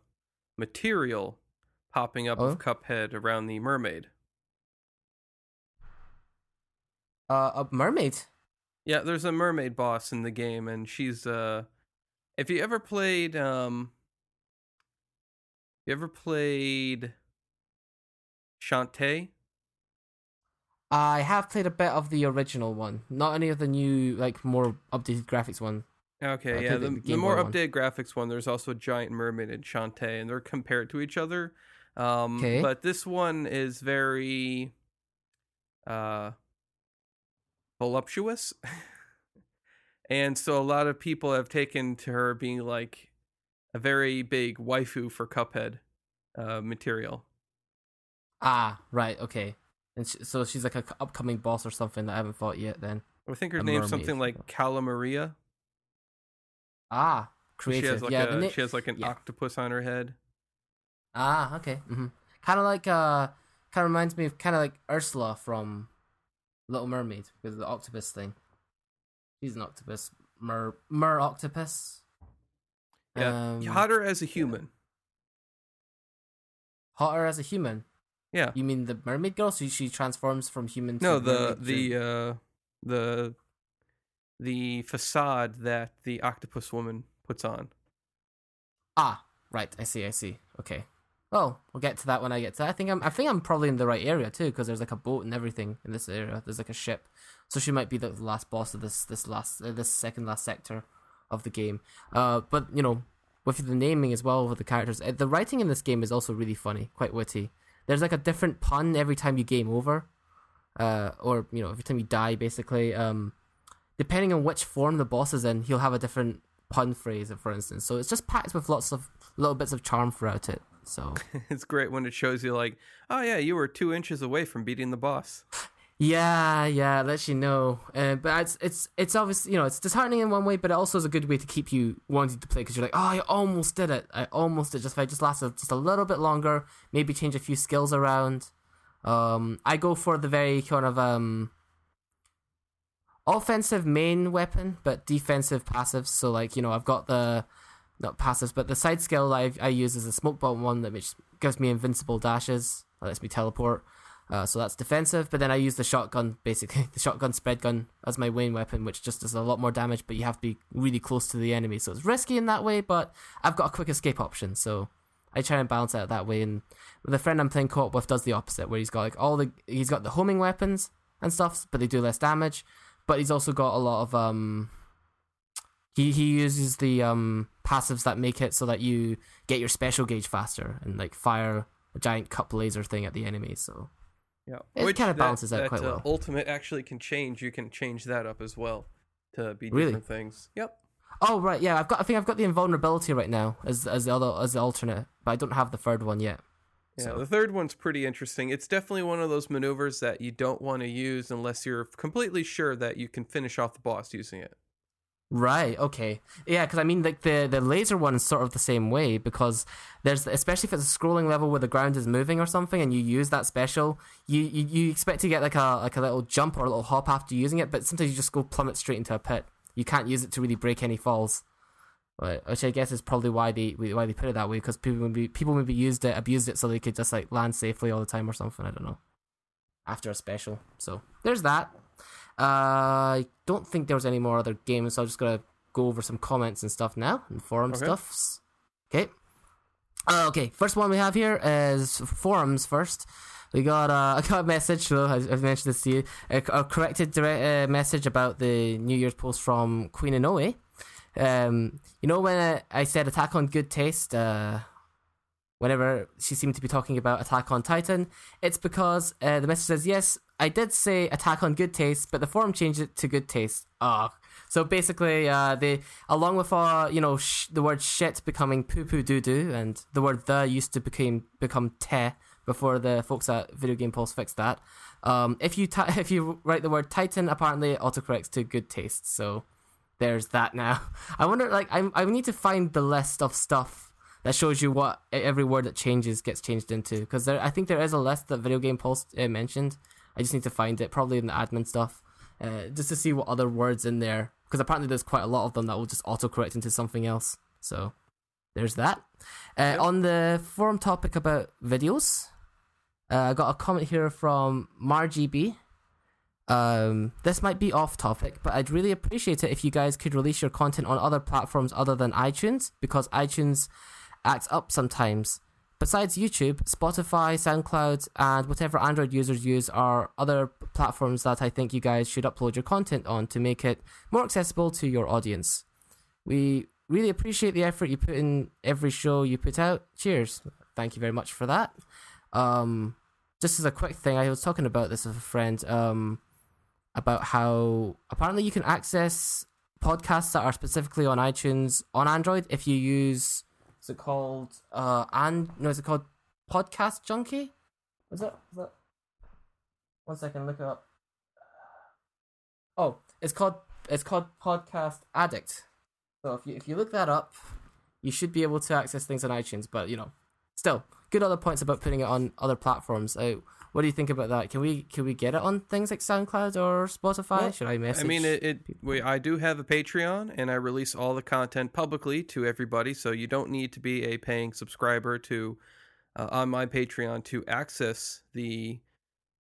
material popping up Oh? of Cuphead around the mermaid. Uh, a mermaid. Yeah, there's a mermaid boss in the game, and she's uh, if you ever played um, you ever played Shantae? I have played a bit of the original one, not any of the new, like more updated graphics one. I Okay, yeah, the, the the, more Boy one. updated graphics one. There's also a giant mermaid in Shantae, and they're compared to each other. Um, Okay. But this one is very uh, voluptuous, and so a lot of people have taken to her being like a very big waifu for Cuphead uh, material. Ah, right, okay. And sh- so she's like an upcoming boss or something that I haven't fought yet. Then I think her A name's mermaid. something like Cala Maria. ah, She has like yeah, a na- she has like an yeah. octopus on her head. Ah, okay. hmm Kind of like uh, kind of reminds me of kind of like Ursula from Little Mermaid with the octopus thing. She's an octopus, mer mer octopus. Yeah, Um, hotter as a human. hotter as a human. Yeah. You mean the mermaid girl? So she transforms from human to No, the the during- uh the the facade that the octopus woman puts on. Ah, right. I see. I see. Okay. Well, we'll get to that when I get to. That. I think I'm. I think I'm probably in the right area too, because there's like a boat and everything in this area. There's like a ship, so she might be the last boss of this this last uh, this second last sector of the game. Uh, but you know, with the naming as well with the characters, uh, the writing in this game is also really funny, quite witty. There's like a different pun every time you game over, uh, or you know, every time you die, basically. Um, depending on which form the boss is in, he'll have a different pun phrase, for instance. So it's just packed with lots of little bits of charm throughout it. So it's great when it shows you like, oh yeah, you were two inches away from beating the boss. yeah, yeah, it lets you know. Uh, but it's it's it's obviously you know it's disheartening in one way, but it also is a good way to keep you wanting to play because you're like, oh, I almost did it. I almost did. Just if I just lasted just a little bit longer, maybe change a few skills around. Um, I go for the very kind of um offensive main weapon, but defensive passives. So like you know, I've got the not passives, but the side skill I I use is a smoke bomb one that which gives me invincible dashes. Lets me teleport. Uh, so that's defensive, but then I use the shotgun, basically the shotgun spread gun as my main weapon, which just does a lot more damage. But you have to be really close to the enemy, so it's risky in that way. But I've got a quick escape option, so I try and balance out that way. And the friend I'm playing co-op with does the opposite, where he's got like all the he's got the homing weapons and stuff, but they do less damage. But he's also got a lot of um. He he uses the um passives that make it so that you get your special gauge faster and like fire a giant cup laser thing at the enemy. So Yeah, It kinda that- balances out that, quite uh, well. Ultimate actually can change. You can change that up as well to be Really? different things. Yep. Oh right, yeah. I've got. I think I've got the invulnerability right now as as the other as the alternate, but I don't have the third one yet. Yeah, So- the third one's pretty interesting. It's definitely one of those maneuvers that you don't want to use unless you're completely sure that you can finish off the boss using it. Right. Okay. Yeah, because I mean, like the the laser one is sort of the same way because there's especially if it's a scrolling level where the ground is moving or something, and you use that special, you you, you expect to get like a like a little jump or a little hop after using it, but sometimes you just go plummet straight into a pit. You can't use it to really break any falls. But, which I guess is probably why they why they put it that way because people maybe people maybe used it abused it so they could just like land safely all the time or something. I don't know. After a special, so there's that. Uh, I don't think there was any more other games, so I'm just gonna go over some comments and stuff now and forum Okay. stuffs. Okay. Uh, okay, first one we have here is forums first. We got uh, I got a message. So I- I've mentioned this to you. A, a corrected direct uh, message about the New Year's post from Queen Inoue. Um, you know when uh, I said Attack on Good Taste. Uh, whenever she seemed to be talking about Attack on Titan, it's because uh, the message says, Yes, I did say Attack on Good Taste, but the forum changed it to Good Taste. Ah. So basically, uh, they, along with uh, you know, sh- the word shit becoming poo poo doo doo, and the word the used to became become te before the folks at Video Game Pulse fixed that. Um, if you ti if you write the word Titan, apparently it autocorrects to good taste. So there's that now. I wonder, like, I I need to find the list of stuff that shows you what every word that changes gets changed into. Because there, I think there is a list that Video Game Pulse uh, mentioned. I just need to find it, probably in the admin stuff, uh, just to see what other words in there. Because apparently there's quite a lot of them that will just autocorrect into something else. So there's that. Uh, On the forum topic about videos, uh, I got a comment here from MarGB. Um, this might be off topic, but I'd really appreciate it if you guys could release your content on other platforms other than iTunes because iTunes acts up sometimes. Besides YouTube, Spotify, SoundCloud, and whatever Android users use are other platforms that I think you guys should upload your content on to make it more accessible to your audience. We really appreciate the effort you put in every show you put out. Cheers. Thank you very much for that. Um, just as a quick thing, I was talking about this with a friend um, about how apparently you can access podcasts that are specifically on iTunes on Android if you use. Is it called? Uh, and no, is it called Podcast Junkie? Is that? Is that? One second, look it up. Oh, it's called it's called Podcast Addict. So if you if you look that up, you should be able to access things on iTunes. But you know, still, good other points about putting it on other platforms. Uh, what do you think about that? Can we can we get it on things like SoundCloud or Spotify? Well, should I message? I mean, it. it we, I do have a Patreon, and I release all the content publicly to everybody. So you don't need to be a paying subscriber to uh, on my Patreon to access the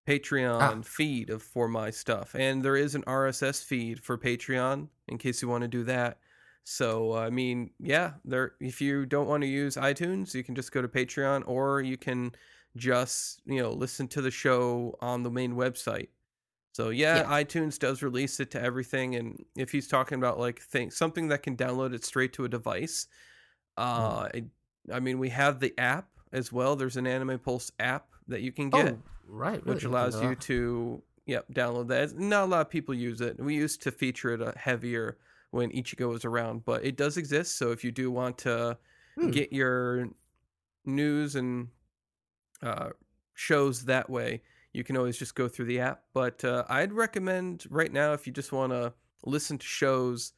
Patreon Ah. feed of for my stuff. And there is an RSS feed for Patreon in case you want to do that. So I mean, yeah, there. If you don't want to use iTunes, you can just go to Patreon, or you can just you know listen to the show on the main website. So yeah, Yeah. iTunes does release it to everything, and if he's talking about like things, something that can download it straight to a device, uh, I, I mean we have the app as well. There's an Anime Pulse app that you can get, oh, right, really which allows you to yep download that. Not a lot of people use it. We used to feature it uh, heavier when Ichigo was around, but it does exist. So if you do want to Hmm. get your news and uh, shows that way, you can always just go through the app. But uh, I'd recommend right now if you just want to listen to shows,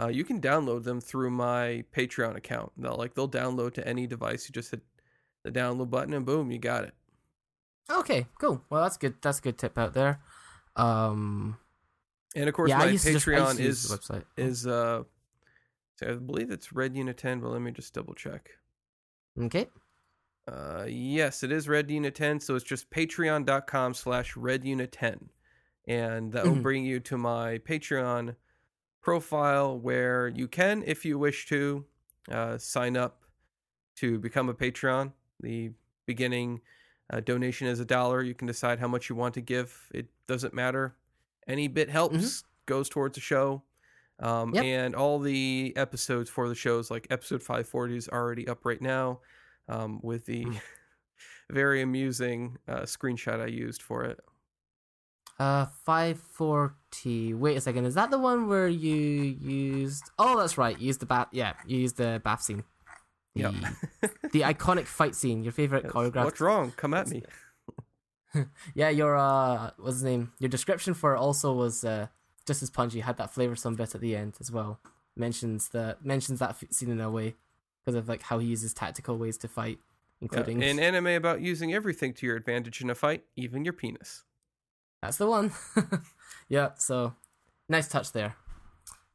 uh, you can download them through my Patreon account. They'll like they'll download to any device. You just hit the download button and boom, you got it. Okay, cool. Well, that's good. That's a good tip out there. Um, And of course, yeah, my to just- Patreon is the website. is uh, so I believe it's Red Unit 10, but let me just double check. okay. Uh, yes, it is Red Unit 10, so it's just patreon.com slash Red Unit 10. And that will Mhm. bring you to my Patreon profile where you can, if you wish to, uh, sign up to become a Patreon. The beginning uh, donation is a dollar. You can decide how much you want to give. It doesn't matter. Any bit helps, goes towards the show. Um, Yep. And all the episodes for the shows, like episode 540, is already up right now um, with the Mm. very amusing uh, screenshot I used for it. Uh, five forty. Wait a second. Is that the one where you used? Oh, that's right. You used the bath. Yeah, you used the bath scene. The, Yep. the iconic fight scene. Your favorite choreographed. What's wrong? Come at me. Yeah, your uh, what's his name? Your description for it also was uh just as punchy. Had that flavoursome bit at the end as well. Mentions the mentions that f- scene in a way because of like how he uses tactical ways to fight, Yeah, including An anime about using everything to your advantage in a fight, even your penis. That's the one. yeah, so nice touch there.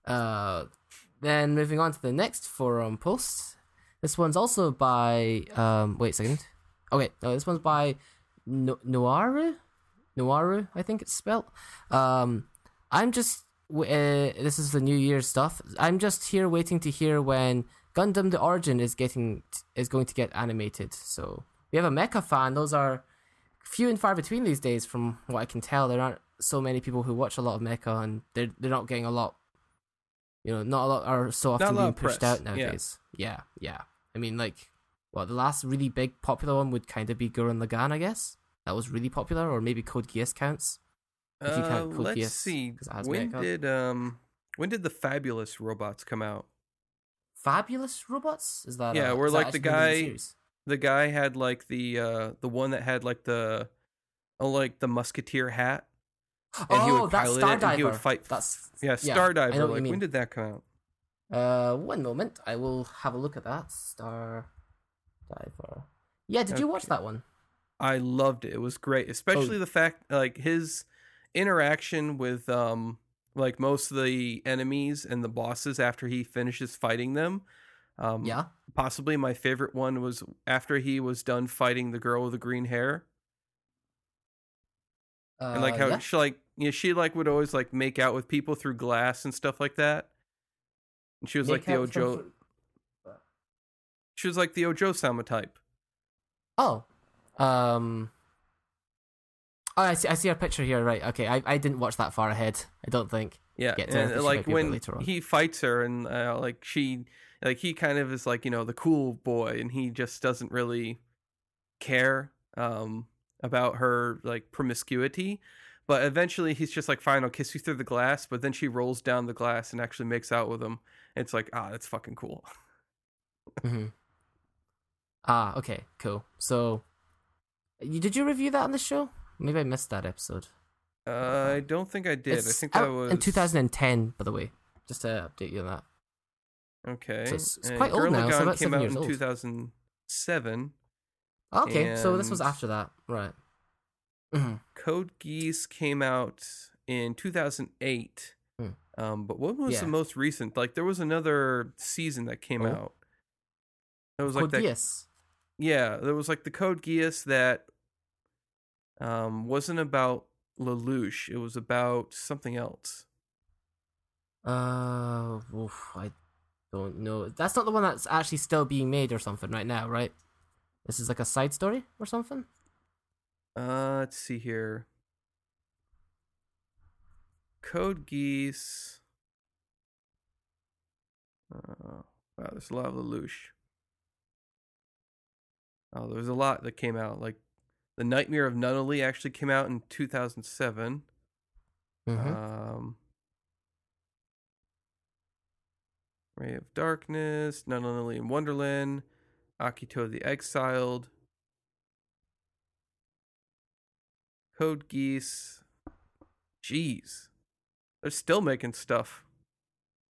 Uh, then moving on to the next forum post. This one's also by um. Wait a second. Okay, no, this one's by no- Noaru. Noiru, I think it's spelt. Um, I'm just. Uh, this is the New Year stuff. I'm just here waiting to hear when Gundam: The Origin is getting is going to get animated. So we have a mecha fan. Those are few and far between these days, from what I can tell. There aren't so many people who watch a lot of mecha, and they're they're not getting a lot. You know, not a lot are so often being pushed press, out nowadays. Yeah. yeah, I mean, like, well, the last really big popular one would kind of be Gurren Lagann, I guess. That was really popular, or maybe Code Geass counts. If you Uh, let's Geass, see. 'cause it has When mecha. did um when did the Fabulous robots come out? Fabulous robots? Is that Yeah, uh, we're like the actually gonna be guy- series? The guy had like the uh the one that had like the oh, like the musketeer hat. and he oh, would that's pilot it, and he would fight- That's Yeah, Yeah, Star Driver. know like when did that come out? Uh, one moment. I will have a look at that. Star Driver. Yeah, did you watch that one? I loved it. It was great, especially the fact like his interaction with um like most of the enemies and the bosses after he finishes fighting them. Um, Yeah. possibly my favorite one was after he was done fighting the girl with the green hair Uh, and like how yeah. she like you know, she like would always like make out with people through glass and stuff like that. And she was like the Make out from Ojo. She was like the Ojo Sama type. Oh, um. Oh, I see. I see a picture here. Right. Okay. I, I didn't watch that far ahead. I don't think. Yeah, Get and like might be a bit when later on. he fights her, and uh, like she, like he kind of is like you know the cool boy, and he just doesn't really care um about her like promiscuity. But eventually, he's just like, "Fine, I'll kiss you through the glass." But then she rolls down the glass and actually makes out with him. It's like, ah, that's fucking cool. hmm Ah. Okay. Cool. So, you, did you review that on the show? Maybe I missed that episode. Uh, I don't think I did. I think that was in 2010, by the way. Just to update you on that. Okay, So it's- it's quite old Gurren now, it's about came out in old. 2007. Okay, so this was after that, right? hmm Code Geass came out in 2008. Hmm. Um, but what was Yeah. the most recent? Like there was another season that came Oh. out. It was Code like that. Geass. Yeah, there was like the Code Geass that um wasn't about Lelouch. It was about something else. Uh, oof, I don't know. That's not the one that's actually still being made or something right now, right? This is like a side story or something. Uh, let's see here. Code Geass. Uh, wow, there's a lot of Lelouch. Oh, there was a lot that came out. Like, The Nightmare of Nunnally actually came out in 2007. Mm-hmm. Um, Ray of Darkness, Nunnally in Wonderland, Akito the Exiled, Code Geese. Jeez. They're still making stuff.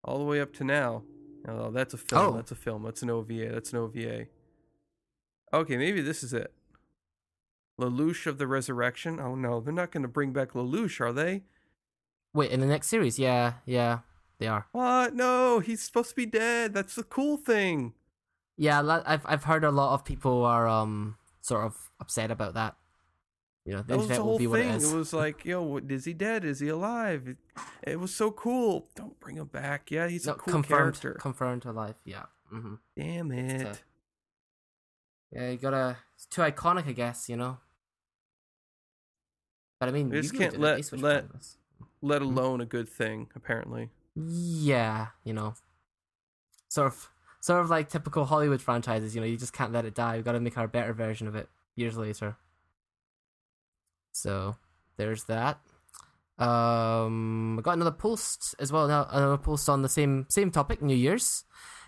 All the way up to now. Oh, that's a film. Oh. That's a film. That's an OVA. That's an OVA. Okay, maybe this is it. Lelouch of the Resurrection. Oh no, they're not going to bring back Lelouch, are they? Wait, in the next series, yeah, yeah, they are. What? No, he's supposed to be dead. That's the cool thing. Yeah, I've I've heard a lot of people are um sort of upset about that. You know, the That was the whole be thing. it. It was like, yo, is he dead? Is he alive? It, it was so cool. Don't bring him back. Yeah, he's no, a cool confirmed, character. confirmed alive. Yeah. hmm Damn it. Yeah, you gotta. It's too iconic, I guess. You know. But I mean, you just can't let- let-. Let alone a good thing, apparently. Yeah, you know, sort of, sort of like typical Hollywood franchises. You know, you just can't let it die. We've got to make our better version of it years later. So there's that. Um, I got another post as well. Now another post on the same same topic, New Year's,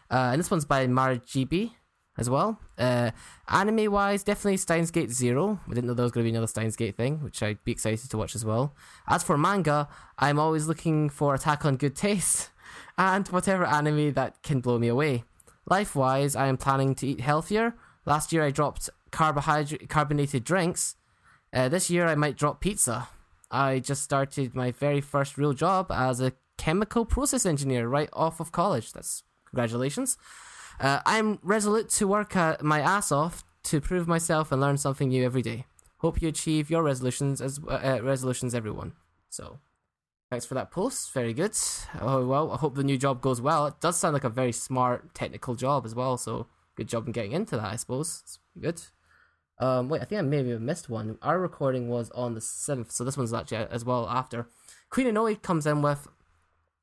uh, and this one's by MarGB as well. Uh, anime wise, definitely Steins Gate Zero. I didn't know there was going to be another Steins Gate thing, which I'd be excited to watch as well. As for manga, I'm always looking for Attack on Good Taste and whatever anime that can blow me away. Life wise, I am planning to eat healthier. Last year I dropped carbohydrate carbonated drinks. Uh, this year I might drop pizza. I just started my very first real job as a chemical process engineer right off of college. That's congratulations. Uh, I'm resolute to work uh, my ass off to prove myself and learn something new every day. Hope you achieve your resolutions as uh, uh resolutions, everyone. So, thanks for that post. Very good. Oh well, I hope the new job goes well. It does sound like a very smart technical job as well. So, good job in getting into that. I suppose it's good. Um, wait, I think I maybe missed one. Our recording was on the seventh, so this one's actually as well after. Queen Anoe comes in with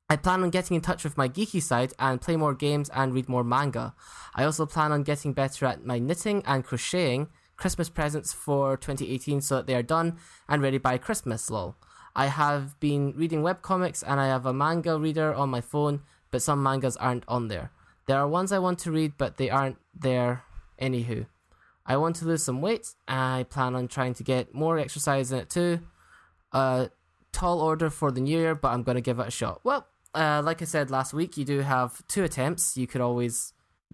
I plan on getting in touch with my geeky side and play more games and read more manga. I also plan on getting better at my knitting and crocheting Christmas presents for 2018 so that they are done and ready by Christmas, lol. I have been reading webcomics and I have a manga reader on my phone, but some mangas aren't on there. There are ones I want to read, but they aren't there anywho. I want to lose some weight. I plan on trying to get more exercise in it too. A tall order for the new year, but I'm going to give it a shot. Well, uh, like I said last week, you do have two attempts. You could always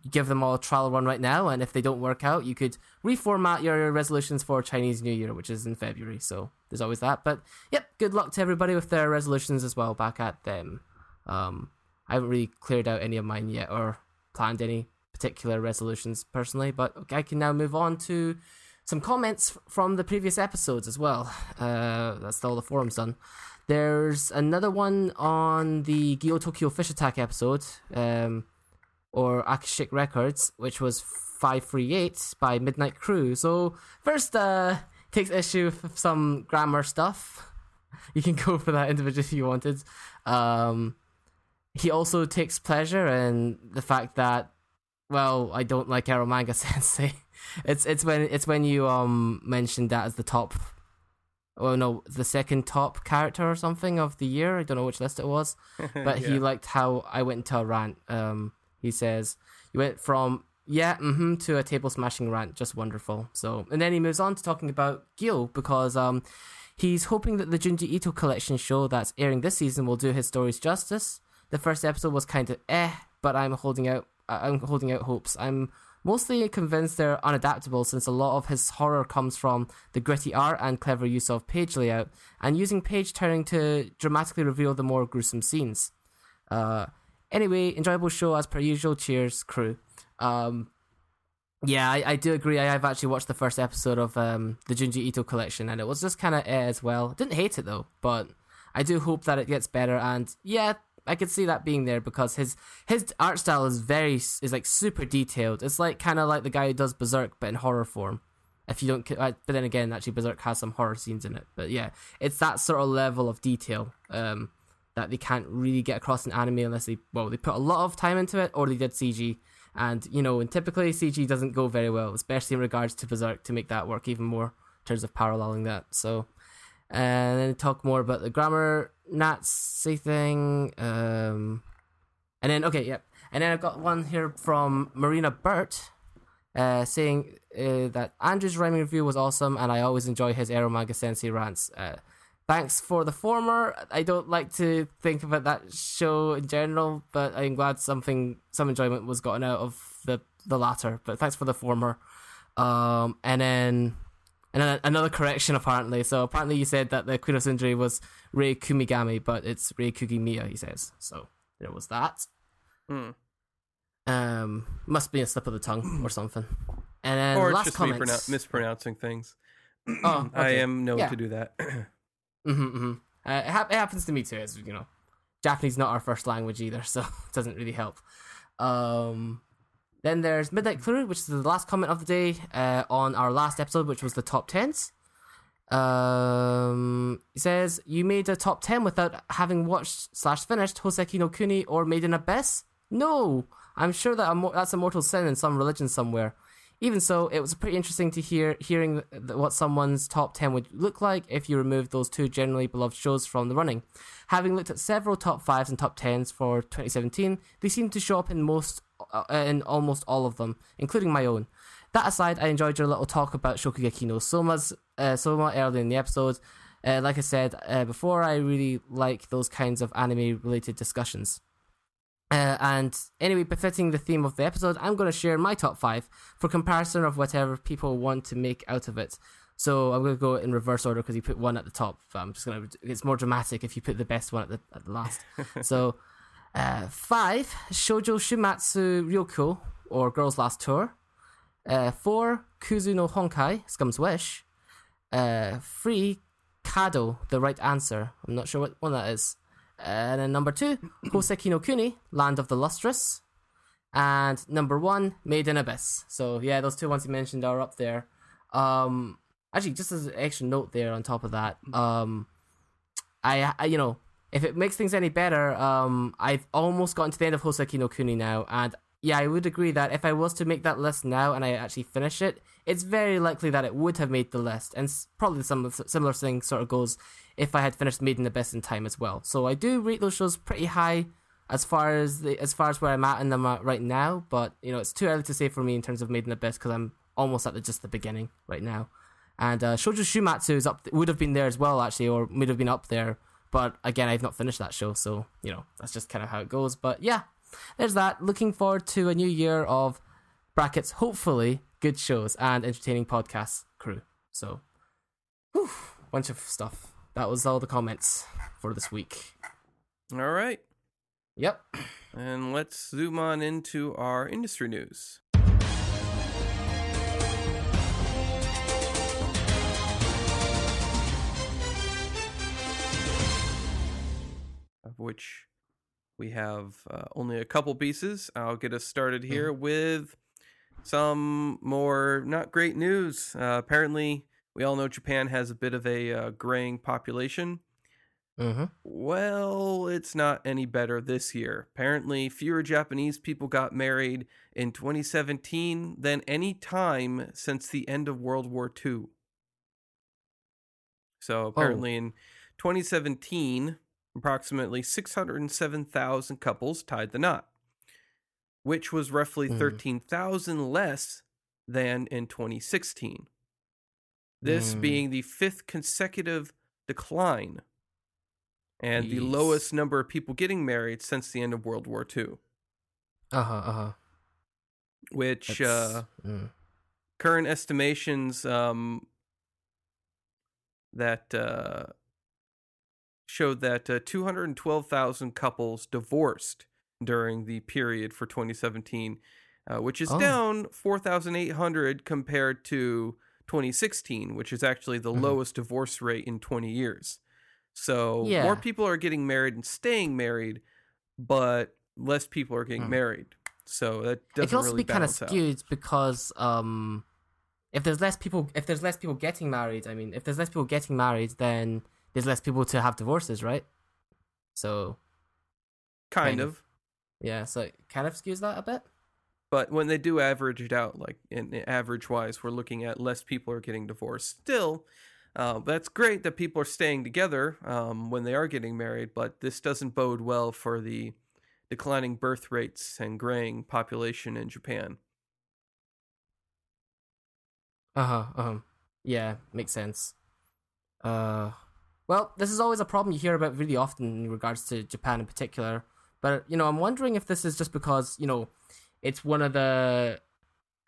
give them all a trial run right now, and if they don't work out, you could reformat your resolutions for Chinese New Year, which is in February. So there's always that. But yep, good luck to everybody with their resolutions as well. Back at them. Um, I haven't really cleared out any of mine yet or planned any particular resolutions personally, but I can now move on to some comments from the previous episodes as well. Uh, that's all the forums done. There's another one on the Gyo Tokyo Fish Attack episode, um, or Akashic Records, which was 538 by Midnight Crew. So, first, uh, takes issue with some grammar stuff. You can go for that individually if you wanted. Um, he also takes pleasure in the fact that, well, I don't like Eromanga Sensei. It's it's when it's when you um mentioned that as the top oh no, the second top character or something of the year. I don't know which list it was, but yeah. he liked how I went into a rant. Um, he says you went from yeah, mm-hmm, to a table smashing rant, just wonderful. So, and then he moves on to talking about Gil because um, he's hoping that the Junji Ito collection show that's airing this season will do his stories justice. The first episode was kind of eh, but I'm holding out. I'm holding out hopes. I'm mostly convinced they're unadaptable since a lot of his horror comes from the gritty art and clever use of page layout, and using page turning to dramatically reveal the more gruesome scenes. Uh, anyway, enjoyable show as per usual. Cheers, crew. Um, yeah, I, I do agree. I have actually watched the first episode of um, the Junji Ito collection, and it was just kind of eh as well. Didn't hate it though, but I do hope that it gets better. And yeah, I could see that being there because his his art style is very is like super detailed. It's like kind of like the guy who does Berserk but in horror form. If you don't, uh, but then again, actually Berserk has some horror scenes in it. But yeah, it's that sort of level of detail um, that they can't really get across in anime unless they well they put a lot of time into it or they did CG. And you know, and typically CG doesn't go very well, especially in regards to Berserk to make that work even more in terms of paralleling that. So and then talk more about the grammar Nazi thing. Um, and then okay, yep. And then I've got one here from Marina Burt, uh, saying uh, that Andrew's rhyming review was awesome, and I always enjoy his Eromanga Sensei rants. Uh, thanks for the former. I don't like to think about that show in general, but I'm glad something some enjoyment was gotten out of the the latter. But thanks for the former. Um, and then and then another correction, apparently. So apparently, you said that the Queen of Tsundere was Rei Kumigami, but it's Rei Kugimiya. He says so. There was that. Hmm. Um, must be a slip of the tongue or something. And then or last just comments. mispronouncing things. Oh, okay. I am known yeah. to do that. mm-hmm, mm-hmm. Uh, it, ha- it, happens to me too. As you know, Japanese not our first language either, so it doesn't really help. Um, then there's Midnight Crew, which is the last comment of the day uh, on our last episode, which was the top tens. Um, he says you made a top ten without having watched slash finished Hoseki no Kuni or Made in Abyss. No, I'm sure that that's a mortal sin in some religion somewhere. Even so, it was pretty interesting to hear hearing what someone's top 10 would look like if you removed those two generally beloved shows from the running. Having looked at several top 5s and top 10s for 2017, they seem to show up in most uh, in almost all of them, including my own. That aside, I enjoyed your little talk about Shokugeki no Soma's uh, Soma earlier in the episode. Uh, like I said uh, before, I really like those kinds of anime related discussions. Uh, and anyway, befitting the theme of the episode, I'm going to share my top five for comparison of whatever people want to make out of it. So I'm going to go in reverse order because you put one at the top. I'm just going to. It's more dramatic if you put the best one at the at the last. so uh, five, Shoujo Shumatsu Ryoko or Girls Last Tour. Uh, four, Kuzu no Honkai, Scum's Wish. Uh, three, Kado, The Right Answer. I'm not sure what one that is. And then number two, Hoseki no Kuni, Land of the Lustrous. And number one, Made in Abyss. So yeah, those two ones you mentioned are up there. Um, actually, just as an extra note there on top of that, um, I, I you know, if it makes things any better, um, I've almost gotten to the end of Hoseki no Kuni now, and yeah, I would agree that if I was to make that list now and I actually finish it, it's very likely that it would have made the list, and probably some similar thing sort of goes if I had finished Made in Abyss in time as well. So I do rate those shows pretty high as far as the as far as where I'm at in them right now. But you know, it's too early to say for me in terms of Made in Abyss because I'm almost at the just the beginning right now. And uh, Shoujo Shumatsu is up would have been there as well actually, or would have been up there. But again, I've not finished that show, so you know that's just kind of how it goes. But yeah, there's that. Looking forward to a new year of brackets. Hopefully, good shows and entertaining podcast crew. So, whew, bunch of stuff that was all the comments for this week. All right. Yep. And let's zoom on into our industry news. Which we have uh, only a couple pieces. I'll get us started here mm-hmm. with some more not great news. Uh, apparently, we all know Japan has a bit of a uh, graying population. Mm-hmm. Well, it's not any better this year. Apparently, fewer Japanese people got married in 2017 than any time since the end of World War II. So, apparently, oh. in 2017, approximately 607,000 couples tied the knot, which was roughly mm. 13,000 less than in 2016 this mm. being the fifth consecutive decline and Jeez. the lowest number of people getting married since the end of World War II. Uh huh. Uh huh. Which uh, mm. current estimations um, that uh, showed that uh, 212,000 couples divorced during the period for 2017, uh, which is oh. down 4,800 compared to 2016, which is actually the mm-hmm. lowest divorce rate in 20 years. So yeah. more people are getting married and staying married, but less people are getting mm. married. So that doesn't it can also really be kind of skewed out. because um, if there's less people, if there's less people getting married, I mean, if there's less people getting married, then there's less people to have divorces, right? So, kind, kind of. of. Yeah, so it kind of skews that a bit. But when they do average it out, like in, average wise, we're looking at less people are getting divorced. Still, uh, that's great that people are staying together um, when they are getting married, but this doesn't bode well for the declining birth rates and graying population in Japan. Uh huh. Uh-huh. Yeah, makes sense. Uh, well, this is always a problem you hear about really often in regards to Japan in particular. But you know, I'm wondering if this is just because you know it's one of the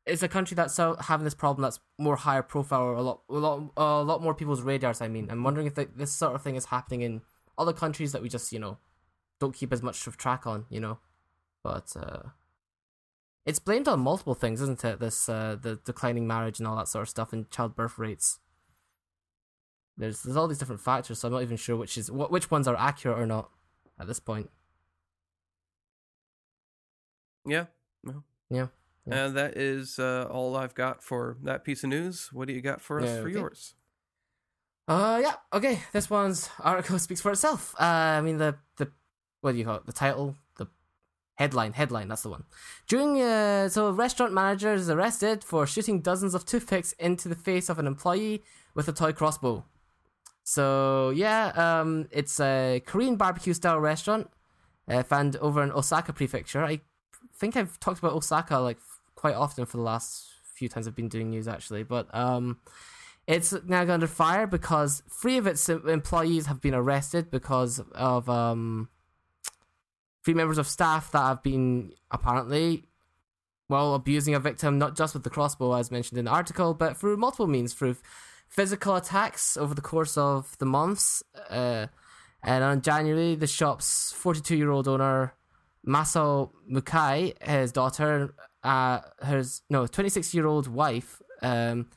it's a country that's having this problem that's more higher profile or a lot a lot a lot more people's radars i mean. I'm wondering if the, this sort of thing is happening in other countries that we just you know don't keep as much of track on you know. But uh it's blamed on multiple things isn't it? This uh the declining marriage and all that sort of stuff and childbirth rates there's there's all these different factors so i'm not even sure which is what which ones are accurate or not at this point yeah no. Yeah. yeah. And that is uh, all I've got for that piece of news. What do you got for us yeah, for okay. yours? Uh, yeah. Okay. This one's article speaks for itself. Uh, I mean the the what do you call it? The title, the Headline, headline, that's the one. During, uh, so a restaurant manager is arrested for shooting dozens of toothpicks into the face of an employee with a toy crossbow. So, yeah, um, it's a Korean barbecue style restaurant uh, found over in Osaka Prefecture. I think I've talked about Osaka like quite often for the last few times I've been doing news actually, but um, it's now under fire because three of its employees have been arrested because of um, three members of staff that have been apparently well abusing a victim not just with the crossbow as mentioned in the article, but through multiple means through physical attacks over the course of the months. Uh, and on January, the shop's 42 year old owner, Masao Mukai, his daughter, uh, his no 26 year old wife, um,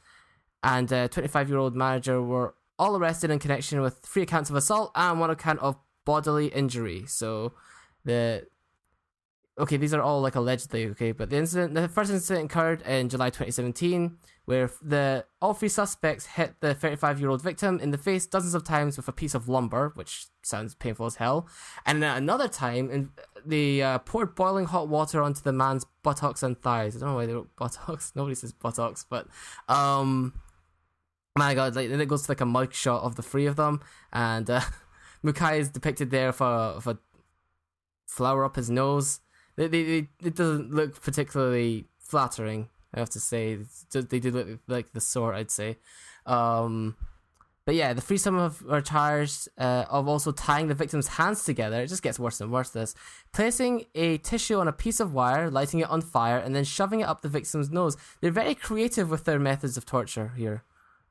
and 25 year old manager were all arrested in connection with three accounts of assault and one account of bodily injury. So the okay, these are all like allegedly okay, but the incident, the first incident occurred in July 2017, where the all three suspects hit the 35 year old victim in the face dozens of times with a piece of lumber, which sounds painful as hell. And then another time, in, they uh, poured boiling hot water onto the man's buttocks and thighs. I don't know why they wrote buttocks. Nobody says buttocks, but um, my god, like then it goes to like a mug shot of the three of them, and uh, Mukai is depicted there for for flower up his nose. They, they, it doesn't look particularly flattering. I have to say they did look like the sort. I'd say. Um, but yeah, the threesome of, are charged uh, of also tying the victim's hands together. It just gets worse and worse. This placing a tissue on a piece of wire, lighting it on fire, and then shoving it up the victim's nose. They're very creative with their methods of torture here.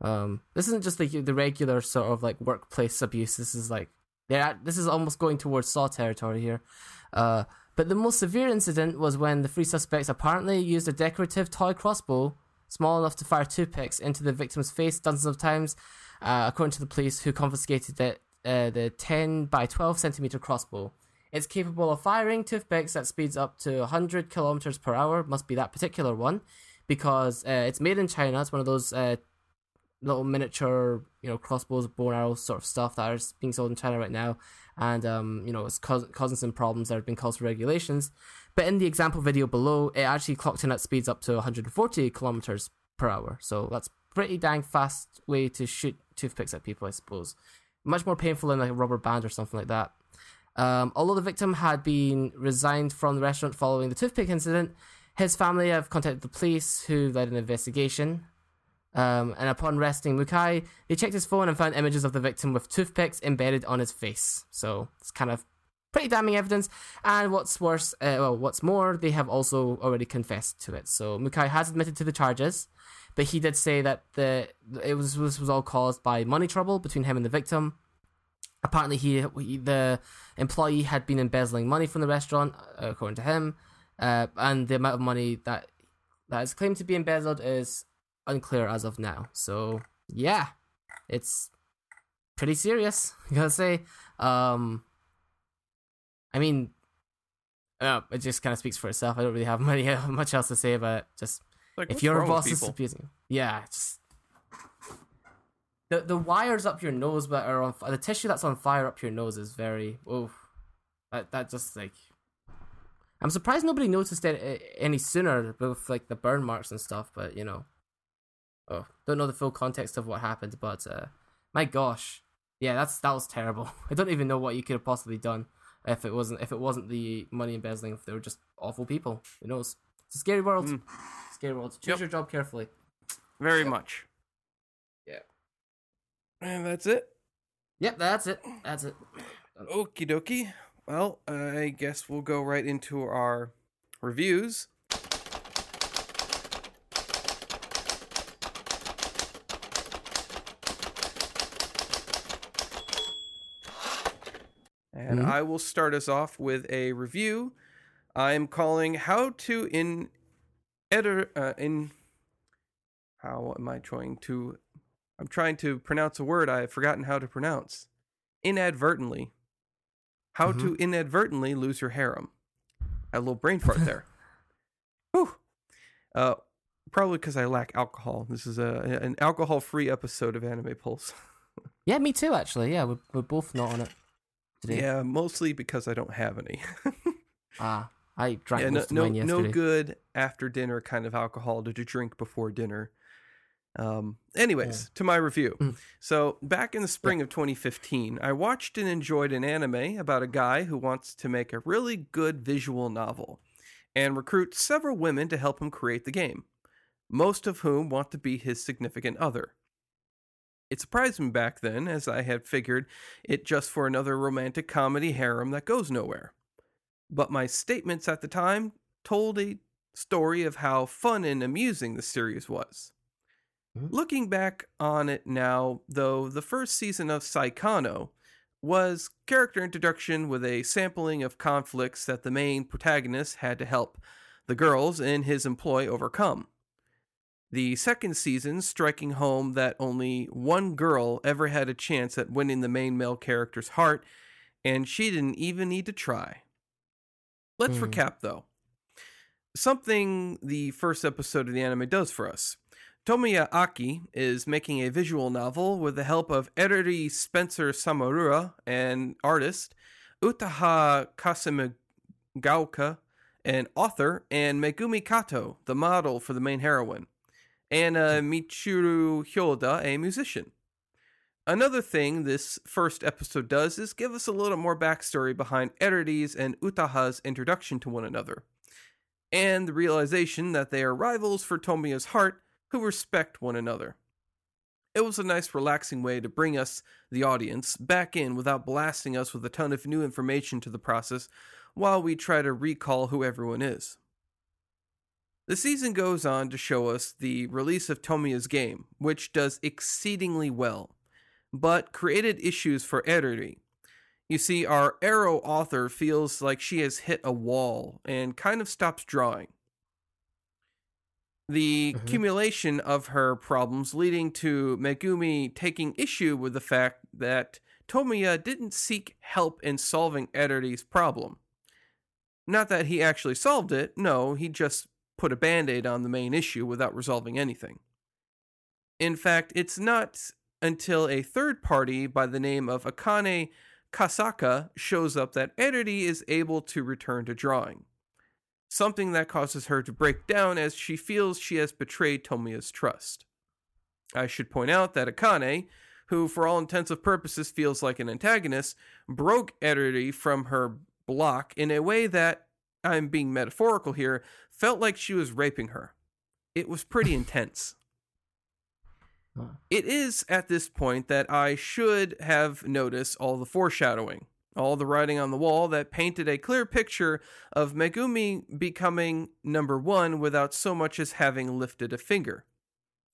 Um, this isn't just like the regular sort of like workplace abuse. This is like they're this is almost going towards saw territory here. Uh, but the most severe incident was when the three suspects apparently used a decorative toy crossbow small enough to fire two picks into the victim's face dozens of times, uh, according to the police, who confiscated the, uh, the 10 by 12 centimeter crossbow. It's capable of firing toothpicks at speeds up to 100 kilometers per hour. Must be that particular one, because uh, it's made in China. It's one of those uh, little miniature, you know, crossbows, bow and arrows sort of stuff that are being sold in China right now and um, you know it's causing some problems that have been caused for regulations. But in the example video below, it actually clocked in at speeds up to 140 kilometers per hour. So that's pretty dang fast way to shoot toothpicks at people, I suppose. Much more painful than like a rubber band or something like that. Um, although the victim had been resigned from the restaurant following the toothpick incident, his family have contacted the police, who led an investigation. Um, and upon arresting Mukai, they checked his phone and found images of the victim with toothpicks embedded on his face. So it's kind of pretty damning evidence. And what's worse, uh, well, what's more, they have also already confessed to it. So Mukai has admitted to the charges, but he did say that the it was this was all caused by money trouble between him and the victim. Apparently, he, he the employee had been embezzling money from the restaurant, according to him, uh, and the amount of money that that is claimed to be embezzled is unclear as of now. So yeah, it's pretty serious. I gotta say. Um, I mean, uh, it just kind of speaks for itself. I don't really have many, uh, much else to say about it. Just like, if your boss is abusing, yeah, just the the wires up your nose but are on the tissue that's on fire up your nose is very oh, that that just like. I'm surprised nobody noticed it any sooner with like the burn marks and stuff, but you know, oh, don't know the full context of what happened, but uh, my gosh, yeah, that's that was terrible. I don't even know what you could have possibly done if it wasn't if it wasn't the money embezzling. If they were just awful people, who knows? It's a scary world. Mm. Scary world. Choose yep. your job carefully. Very yep. much. Yeah. And that's it. Yep, that's it. That's it. Okie dokie. Well, I guess we'll go right into our reviews. And mm-hmm. I will start us off with a review. I'm calling "How to in editor uh, in how am I trying to? I'm trying to pronounce a word I've forgotten how to pronounce. Inadvertently, how mm-hmm. to inadvertently lose your harem. a little brain fart there. Whew. Uh, probably because I lack alcohol. This is a an alcohol-free episode of Anime Pulse. yeah, me too. Actually, yeah, we're we're both not on it today? Yeah, mostly because I don't have any. ah, I drank Yeah, no, no, mine yesterday. no good after dinner kind of alcohol to, drink before dinner. Um, anyways, to my review. Mm. So, back in the spring of 2015, I watched and enjoyed an anime about a guy who wants to make a really good visual novel and recruit several women to help him create the game, most of whom want to be his significant other. It surprised me back then, as I had figured it just for another romantic comedy harem that goes nowhere. But my statements at the time told a story of how fun and amusing the series was. Mhm. Looking back on it now, though, the first season of Saekano was character introduction with a sampling of conflicts that the main protagonist had to help the girls in his employ overcome. The second season striking home that only one girl ever had a chance at winning the main male character's heart, and she didn't even need to try. Let's Hmm. recap though. Something the first episode of the anime does for us. Tomoya Aki is making a visual novel with the help of editor Spencer Sawamura an artist Utaha Kasumigaoka, an author, and Megumi Kato, the model for the main heroine, and uh, Michiru Hyodo, a musician. Another thing this first episode does is give us a little more backstory behind Eriri's and Utaha's introduction to one another, and the realization that they are rivals for Tomoya's heart who respect one another. It was a nice, relaxing way to bring us, the audience, back in without blasting us with a ton of new information to the process while we try to recall who everyone is. The season goes on to show us the release of Tomoya's game, which does exceedingly well, but created issues for Eriri. You see, our Arrow author feels like she has hit a wall and kind of stops drawing. The Mhm. accumulation of her problems leading to Megumi taking issue with the fact that Tomoya didn't seek help in solving Eriri's problem. Not that he actually solved it, no, he just put a band aid on the main issue without resolving anything. In fact, it's not until a third party by the name of Akane Kosaka shows up that Eriri is able to return to drawing. Something that causes her to break down as she feels she has betrayed Tomoya's trust. I should point out that Akane, who for all intents and purposes feels like an antagonist, broke Eriri from her block in a way that, I'm being metaphorical here, felt like she was raping her. It was pretty intense. It is at this point that I should have noticed all the foreshadowing, all the writing on the wall that painted a clear picture of Megumi becoming number one without so much as having lifted a finger.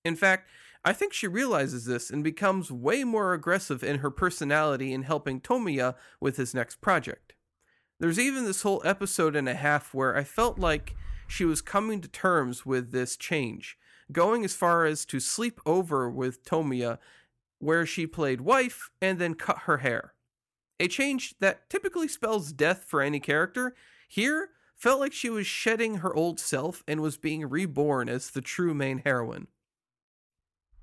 In fact, I think she realizes this and becomes way more aggressive in her personality in helping Tomoya with his next project. There's even this whole episode and a half where I felt like she was coming to terms with this change, going as far as to sleep over with Tomoya, where she played wife and then cut her hair. A change that typically spells death for any character, here felt like she was shedding her old self and was being reborn as the true main heroine.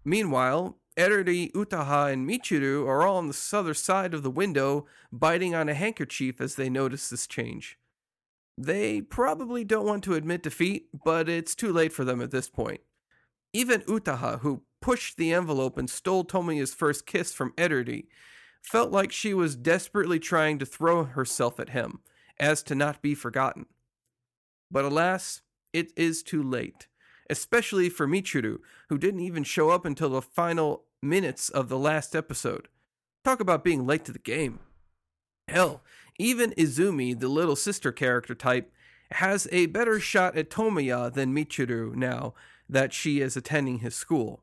Meanwhile, Eriri, Utaha, and Michiru are all on the other side of the window, biting on a handkerchief as they notice this change. They probably don't want to admit defeat, but it's too late for them at this point. Even Utaha, who pushed the envelope and stole Tomoya's first kiss from Eriri, felt like she was desperately trying to throw herself at him, as to not be forgotten. But alas, it is too late, especially for Michiru, who didn't even show up until the final minutes of the last episode. Talk about being late to the game. Hell, even Izumi, the little sister character type, has a better shot at Tomoya than Michiru now that she is attending his school.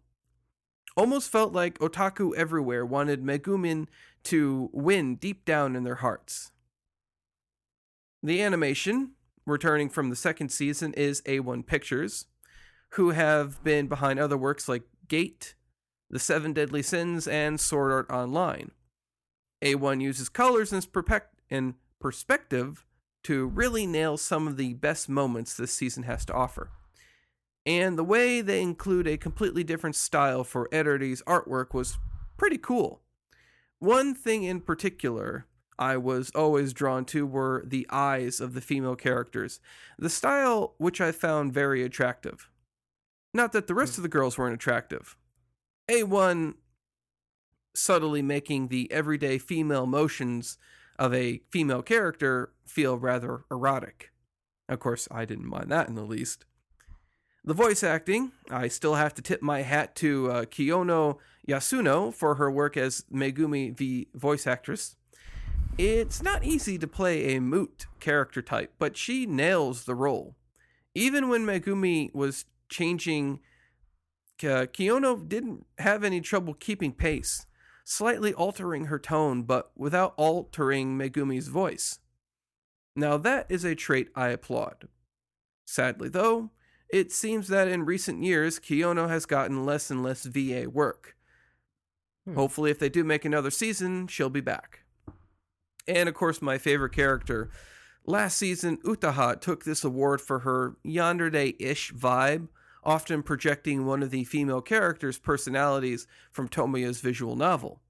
Almost felt like otaku everywhere wanted Megumin to win deep down in their hearts. The animation, returning from the second season, is A1 Pictures, who have been behind other works like Gate, The Seven Deadly Sins, and Sword Art Online. A1 uses colors and perspective to really nail some of the best moments this season has to offer. And the way they include a completely different style for Eriri's artwork was pretty cool. One thing in particular I was always drawn to were the eyes of the female characters, the style which I found very attractive. Not that the rest hmm. of the girls weren't attractive. A1 subtly making the everyday female motions of a female character feel rather erotic. Of course, I didn't mind that in the least. The voice acting, I still have to tip my hat to uh, Kiyono Yasuno for her work as Megumi, the voice actress. It's not easy to play a moot character type, but she nails the role. Even when Megumi was changing, uh, Kiyono didn't have any trouble keeping pace, slightly altering her tone, but without altering Megumi's voice. Now, that is a trait I applaud. Sadly, though, it seems that in recent years, Kiyono has gotten less and less VA work. Hmm. Hopefully, if they do make another season, she'll be back. And of course, my favorite character. Last season, Utaha took this award for her yandere ish vibe, often projecting one of the female characters' personalities from Tomoya's visual novel.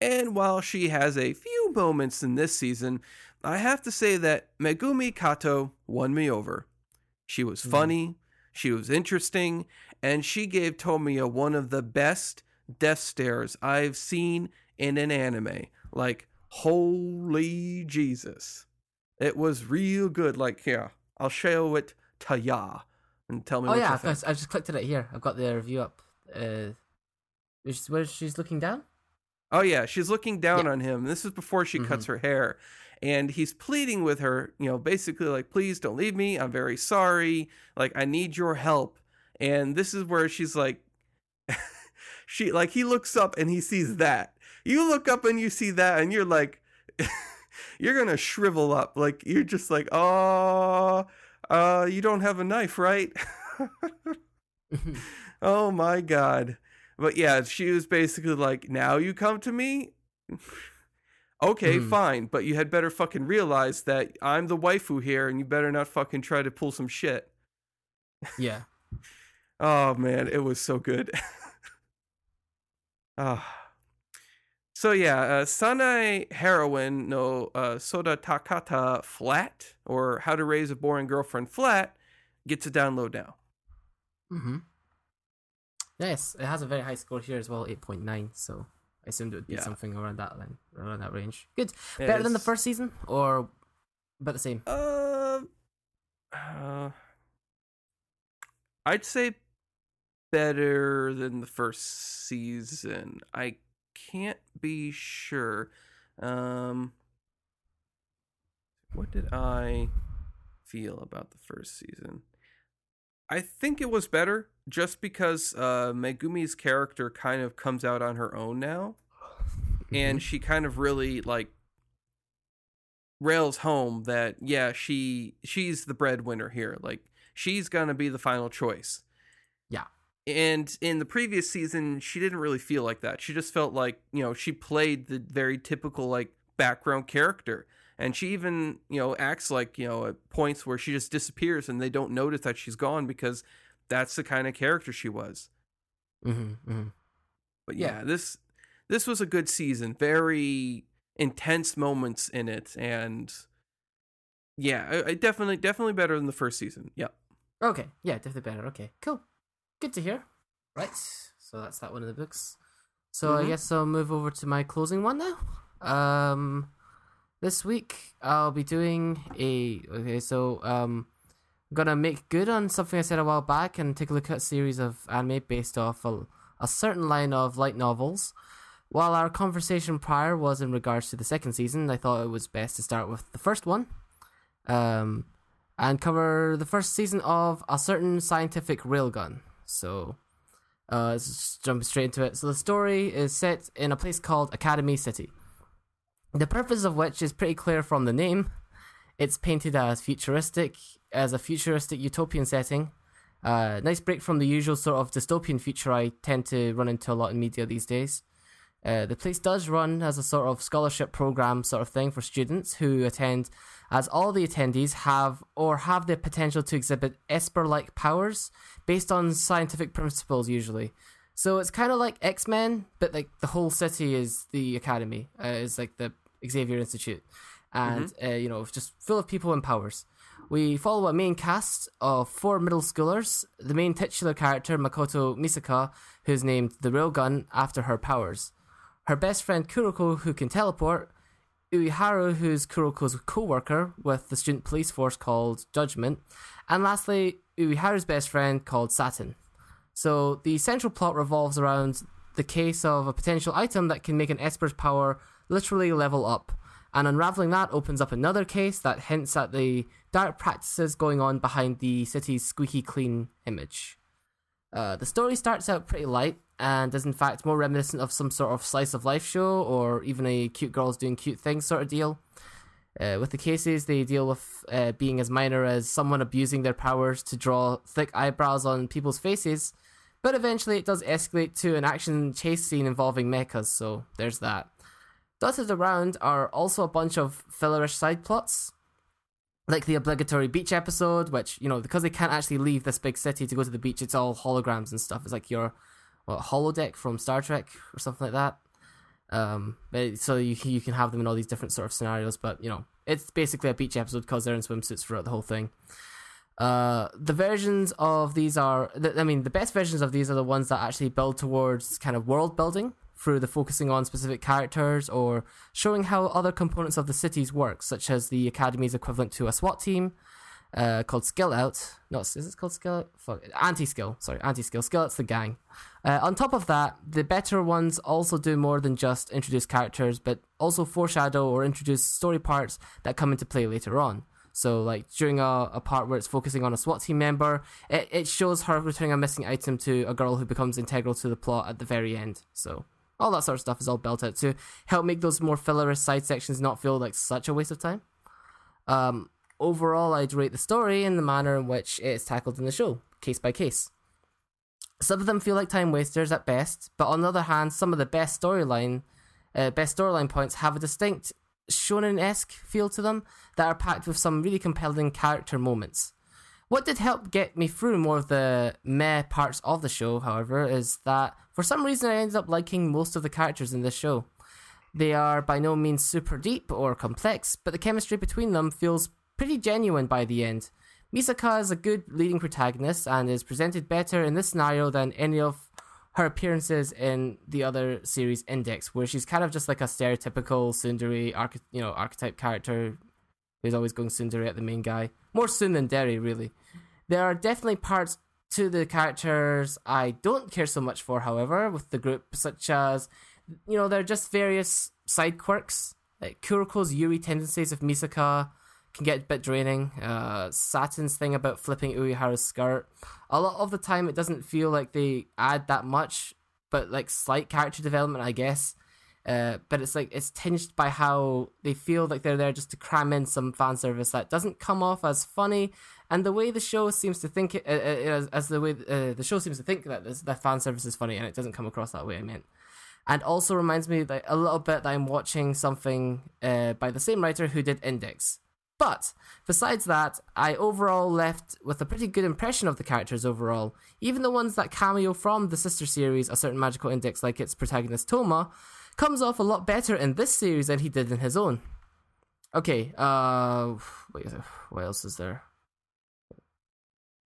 And while she has a few moments in this season, I have to say that Megumi Kato won me over. She was hmm. funny, mm. she was interesting, and she gave Tomoya one of the best death stares I've seen in an anime. Like, holy Jesus. It was real good. Like, yeah, I'll show it to ya and tell me. Oh yeah, I just clicked on it here. I've got the review up. Uh, where she's looking down. Oh yeah, she's looking down yeah. on him. This is before she mm-hmm. cuts her hair, and he's pleading with her, you know, basically like, please don't leave me. I'm very sorry. Like, I need your help. And this is where she's like, she, like, he looks up and he sees that. You look up and you see that, and you're like, you're gonna shrivel up. Like, you're just like, oh, uh, you don't have a knife, right? oh my God. But yeah, she was basically like, now you come to me? okay, mm. fine, but you had better fucking realize that I'm the waifu here and you better not fucking try to pull some shit. Yeah. oh man, it was so good. Ah. oh. So yeah, uh, Saenai Heroine no uh, Sodatekata Flat, or How to Raise a Boring Girlfriend Flat, gets a download now. Mm-hmm. Yes, it has a very high score here as well, 8.9, so I assumed it would be yeah. something around that line, around that range. Good. It Better is. than the first season, or about the same? Uh, uh, I'd say better than the first season. I can't be sure. Um, what did I feel about the first season? I think it was better just because uh, Megumi's character kind of comes out on her own now, mm-hmm. and she kind of really like rails home that yeah she she's the breadwinner here, like she's gonna be the final choice. Yeah. And in the previous season, she didn't really feel like that. She just felt like you know she played the very typical like background character. And she even you know acts like you know at points where she just disappears and they don't notice that she's gone because that's the kind of character she was. Mm-hmm, mm-hmm. but yeah, yeah, this this was a good season. Very intense moments in it and yeah I, I definitely definitely better than the first season. Yep. Okay. Yeah definitely better. Okay. Cool good to hear right so that's that one of the books so mm-hmm. i guess i'll move over to my closing one now um this week I'll be doing a okay, so um I'm gonna make good on something I said a while back and take a look at a series of anime based off a, a certain line of light novels. While our conversation prior was in regards to the second season, I thought it was best to start with the first one. Um and cover the first season of a certain scientific railgun. So uh, let's jump straight into it. So the story is set in a place called Academy City. The purpose of which is pretty clear from the name. It's painted as futuristic, as a futuristic utopian setting. Uh, nice break from the usual sort of dystopian future I tend to run into a lot in media these days. Uh, the place does run as a sort of scholarship program sort of thing for students who attend, as all the attendees have or have the potential to exhibit Esper like powers based on scientific principles, usually. So it's kind of like X Men, but like the whole city is the academy, uh, is like the Xavier Institute, and uh, you know, just full of people and powers. We follow a main cast of four middle schoolers. The main titular character, Mikoto Misaka, who's named the Railgun after her powers. Her best friend Kuroko, who can teleport. Uiharu, who's Kuroko's co-worker with the student police force called Judgment. And lastly, Uiharu's best friend called Saten. So the central plot revolves around the case of a potential item that can make an Esper's power literally level up. And unraveling that opens up another case that hints at the dark practices going on behind the city's squeaky clean image. Uh, the story starts out pretty light and is in fact more reminiscent of some sort of slice of life show or even a cute girls doing cute things sort of deal. Uh, with the cases, they deal with uh, being as minor as someone abusing their powers to draw thick eyebrows on people's faces, but eventually it does escalate to an action chase scene involving mechas, so there's that. Dotted around are also a bunch of fillerish side plots, like the obligatory beach episode, which, you know, because they can't actually leave this big city to go to the beach, it's all holograms and stuff. It's like your what, holodeck from Star Trek or something like that. Um, so you you can have them in all these different sort of scenarios, but you know, it's basically a beach episode because they're in swimsuits throughout the whole thing. Uh, the versions of these are, I mean, the best versions of these are the ones that actually build towards kind of world building through the focusing on specific characters or showing how other components of the cities work, such as the academy's equivalent to a SWAT team uh, called Skill Out. No, is it called Skill Out? Fuck, Anti Skill. Sorry, Anti Skill. Skill Out's the gang. Uh, on top of that, the better ones also do more than just introduce characters, but also foreshadow or introduce story parts that come into play later on. So, like during a, a part where it's focusing on a SWAT team member, it, it shows her returning a missing item to a girl who becomes integral to the plot at the very end. So, all that sort of stuff is all built out to help make those more fillerish side sections not feel like such a waste of time. Um, overall, I'd rate the story in the manner in which it's tackled in the show, case by case. Some of them feel like time wasters at best, but on the other hand, some of the best storyline, uh, best storyline points have a distinct shonen esque feel to them that are packed with some really compelling character moments. What did help get me through more of the meh parts of the show, however, is that for some reason I ended up liking most of the characters in this show. They are by no means super deep or complex, but the chemistry between them feels pretty genuine by the end. Misaka is a good leading protagonist and is presented better in this scenario than any of her appearances in the other series Index, where she's kind of just like a stereotypical tsundere, arch- you know, archetype character who's always going tsundere at the main guy. More soon than Derry, really. There are definitely parts to the characters I don't care so much for, however, with the group, such as, you know, there are just various side quirks. Like Kuroko's Yuri tendencies of Misaka can get a bit draining. Uh, thing about flipping Uiharu's skirt. A lot of the time, it doesn't feel like they add that much, but like slight character development, I guess. Uh, but it's like it's tinged by how they feel like they're there just to cram in some fan service that doesn't come off as funny, and the way the show seems to think it, uh, as, as the way uh, the show seems to think that this, that fan service is funny, and it doesn't come across that way. I meant, and also reminds me a little bit that I'm watching something uh, by the same writer who did Index. But besides that, I overall left with a pretty good impression of the characters overall. Even the ones that cameo from the sister series, A Certain Magical Index, like its protagonist Toma, comes off a lot better in this series than he did in his own. Okay, uh, wait, what else is there?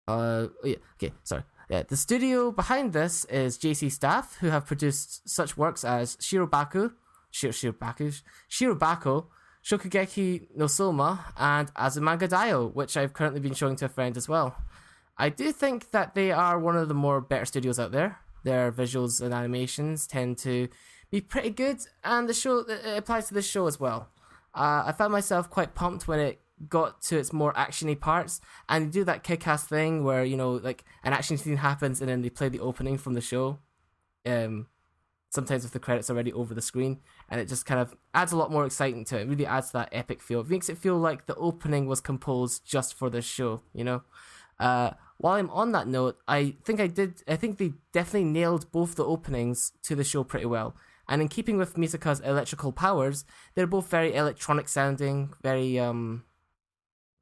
Uh, yeah, okay, sorry. Yeah, the studio behind this is JC Staff, who have produced such works as Shirobaku, Shir- Shirobaku, Shirobako, Shokugeki no Soma, and Azumanga Daioh, which I've currently been showing to a friend as well. I do think that they are one of the more better studios out there. Their visuals and animations tend to be pretty good, and the show it applies to this show as well. Uh, I found myself quite pumped when it got to its more actiony parts, and they do that kick-ass thing where you know, like an action scene happens, and then they play the opening from the show. Um, sometimes with the credits already over the screen, and it just kind of adds a lot more excitement to it. it really adds that epic feel. It makes it feel like the opening was composed just for this show, you know. Uh, while I'm on that note, I think I did. I think they definitely nailed both the openings to the show pretty well. And in keeping with Misaka's electrical powers, they're both very electronic sounding, very um,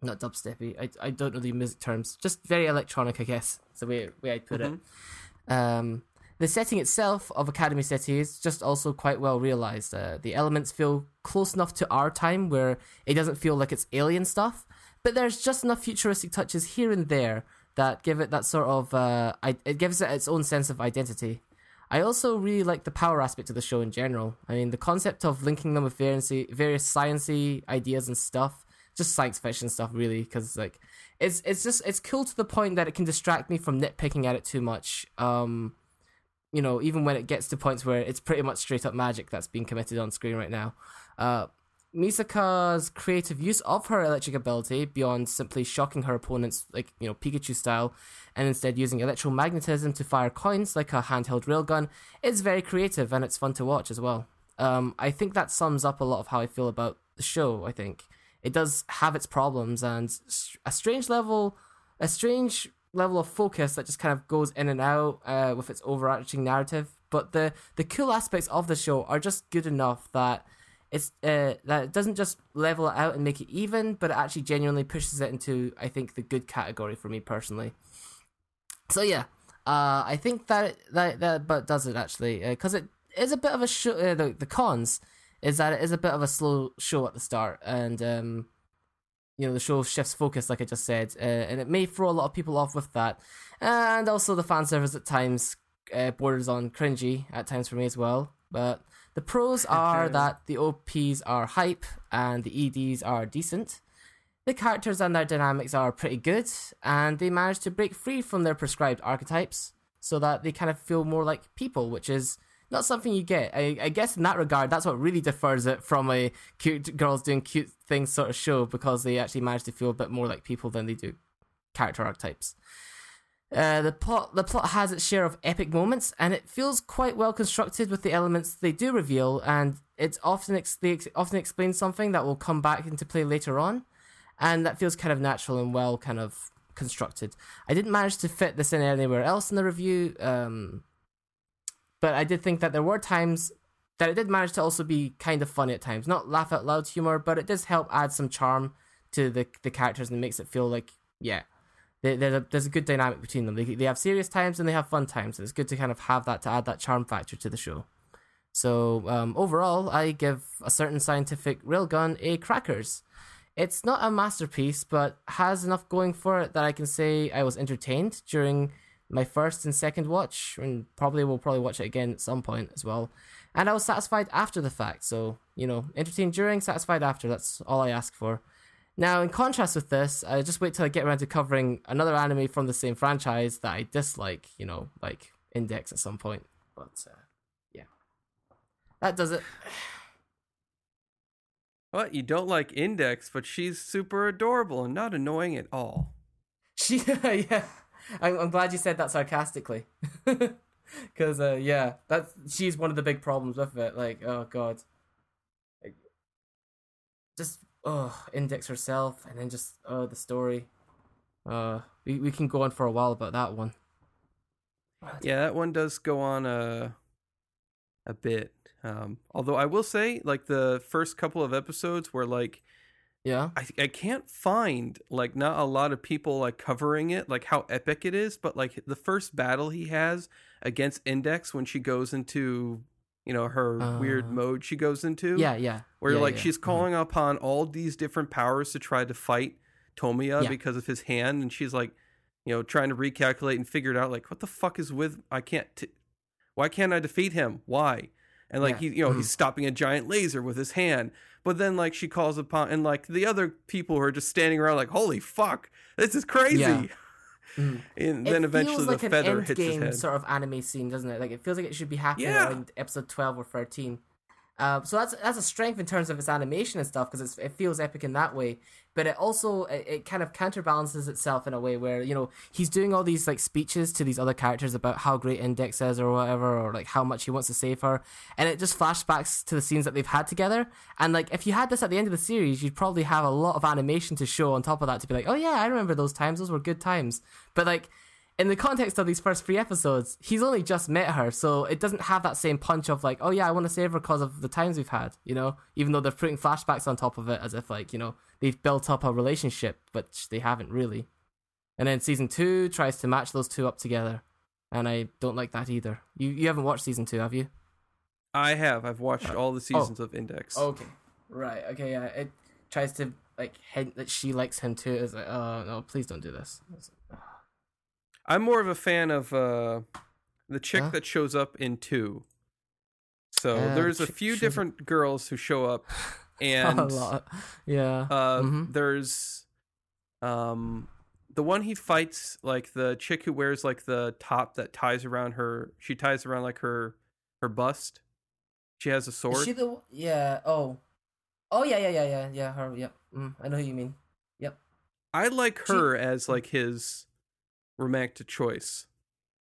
not dubsteppy. I I don't know the music terms. Just very electronic, I guess. Is the way way I put mm-hmm. it. Um, The setting itself of Academy City is just also quite well realized. Uh, the elements feel close enough to our time where it doesn't feel like it's alien stuff, but there's just enough futuristic touches here and there that give it that sort of uh, it gives it its own sense of identity. I also really like the power aspect of the show in general. I mean, the concept of linking them with various various sciencey ideas and stuff, just science fiction stuff, really, because like it's it's just it's cool to the point that it can distract me from nitpicking at it too much. Um, you know, even when it gets to points where it's pretty much straight up magic that's being committed on screen right now. Uh, Misaka's creative use of her electric ability, beyond simply shocking her opponents like, you know, Pikachu style, and instead using electromagnetism to fire coins like a handheld railgun, is very creative and it's fun to watch as well. Um, I think that sums up a lot of how I feel about the show, I think. It does have its problems and a strange level, a strange level of focus that just kind of goes in and out uh, with its overarching narrative. But the, the cool aspects of the show are just good enough that it's uh, that it doesn't just level it out and make it even, but it actually genuinely pushes it into I think the good category for me personally. So yeah, uh, I think that that that but does it actually because uh, it is a bit of a show. Uh, the the cons is that it is a bit of a slow show at the start, and um, you know the show shifts focus like I just said, uh, and it may throw a lot of people off with that, and also the fan service at times uh, borders on cringy at times for me as well, but the pros are that the OPs are hype and the EDs are decent. The characters and their dynamics are pretty good, and they manage to break free from their prescribed archetypes so that they kind of feel more like people, which is not something you get. I, I guess in that regard, that's what really differs it from a cute girls doing cute things sort of show because they actually manage to feel a bit more like people than they do character archetypes. Uh, the plot the plot has its share of epic moments, and it feels quite well constructed with the elements they do reveal, and it's often ex- they ex- often explain something that will come back into play later on, and that feels kind of natural and well kind of constructed. I didn't manage to fit this in anywhere else in the review, um, but I did think that there were times that it did manage to also be kind of funny at times, not laugh out loud humor, but it does help add some charm to the the characters and it makes it feel like yeah there's a there's a good dynamic between them. They they have serious times and they have fun times. And it's good to kind of have that to add that charm factor to the show. So um, overall, I give a certain scientific railgun a crackers. It's not a masterpiece, but has enough going for it that I can say I was entertained during my first and second watch, and probably will probably watch it again at some point as well. And I was satisfied after the fact. So you know, entertained during, satisfied after. That's all I ask for. Now, in contrast with this, I just wait till I get around to covering another anime from the same franchise that I dislike, you know, like Index at some point. But uh, yeah, that does it. What you don't like Index, but she's super adorable and not annoying at all. She, yeah, I'm, I'm glad you said that sarcastically, because uh, yeah, that's she's one of the big problems with it. Like, oh god, like, just oh, Index herself, and then just oh the story. Uh, we we can go on for a while about that one. Yeah, that one does go on a a bit. Um, although I will say, like the first couple of episodes were like, yeah, I I can't find like not a lot of people like covering it, like how epic it is. But like the first battle he has against Index when she goes into you know her uh, weird mode she goes into. Yeah, yeah. Where yeah, like yeah. she's mm-hmm. calling mm-hmm. upon all these different powers to try to fight Tomia yeah. because of his hand, and she's like, you know, trying to recalculate and figure it out. Like, what the fuck is with? I can't. T- why can't I defeat him? Why? And like he, you know, mm-hmm. he's stopping a giant laser with his hand. But then like she calls upon, and like the other people who are just standing around, like, holy fuck, this is crazy. Mm. And then it eventually like the feather an hits his head. sort of anime scene, doesn't it? Like it feels like it should be happening yeah. around episode twelve or thirteen. Uh, so that's that's a strength in terms of its animation and stuff because it feels epic in that way. But it also it, it, kind of counterbalances itself in a way where you know he's doing all these like speeches to these other characters about how great Index is or whatever, or like how much he wants to save her, and it just flashbacks to the scenes that they've had together. And like if you had this at the end of the series, you'd probably have a lot of animation to show on top of that to be like, oh yeah, I remember those times; those were good times. But like in the context of these first three episodes, he's only just met her, so it doesn't have that same punch of like, oh yeah, I want to save her because of the times we've had, you know. Even though they're putting flashbacks on top of it, as if like you know they've built up a relationship, which they haven't really. And then season two tries to match those two up together, and I don't like that either. You you haven't watched season two, have you? I have. I've watched all the seasons oh. of Index. Okay, right. Okay, yeah. It tries to like hint that she likes him too. It's like, oh no, please don't do this. It's I'm more of a fan of uh, the chick Huh? that shows up in two. So Uh, there's a few up- different girls who show up, and a lot. Yeah. uh, Mhm. there's um the one he fights like the chick who wears like the top that ties around her. She ties around like her her bust. She has a Is sword. she the yeah? Oh, oh yeah, yeah, yeah, yeah, yeah. Her, yeah. Mm, I know who you mean. Yep. I like She- her as like his romantic choice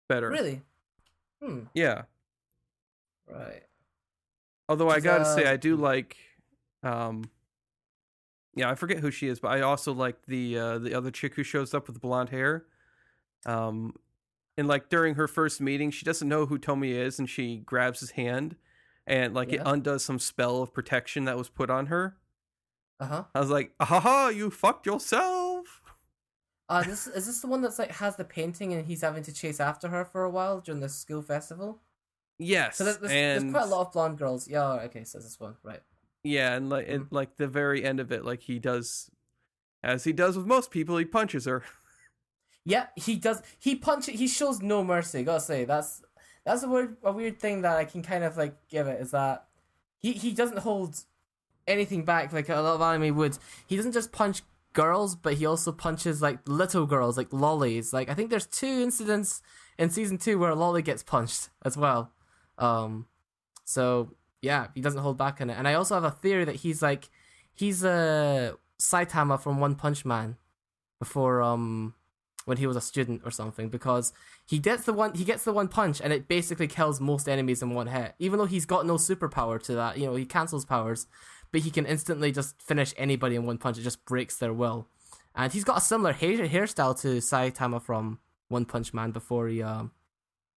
better. Really? Hmm. Yeah. Right. Although I gotta say, uh, I do like, um, yeah, I forget who she is, but I also like the uh, the other chick who shows up with blonde hair. Um, and like during her first meeting, she doesn't know who Tommy is, and she grabs his hand, and like it undoes some spell of protection that was put on her. Uh huh. I was like, "Aha! You fucked yourself." Uh, this is this the one that's like has the painting and he's having to chase after her for a while during the school festival. Yes, So there's, there's, and there's quite a lot of blonde girls. Yeah. Okay. So this one, right? yeah, and like Mhm. and like the very end of it, like he does, as he does with most people, he punches her. Yeah, he does. He punches. He shows no mercy. Gotta say that's that's a weird a weird thing that I can kind of like give it is that he he doesn't hold anything back like a lot of anime would. He doesn't just punch girls, but he also punches like little girls, like lolis. Like I think there's two incidents in season two where a loli gets punched as well. Um, so yeah, he doesn't hold back on it. And I also have a theory that he's like he's a Saitama from One Punch Man before um when he was a student or something because he gets the one he gets the one punch and it basically kills most enemies in one hit even though he's got no superpower to that you know he cancels powers but he can instantly just finish anybody in one punch. It just breaks their will. And he's got a similar hair hairstyle to Saitama from One Punch Man before he um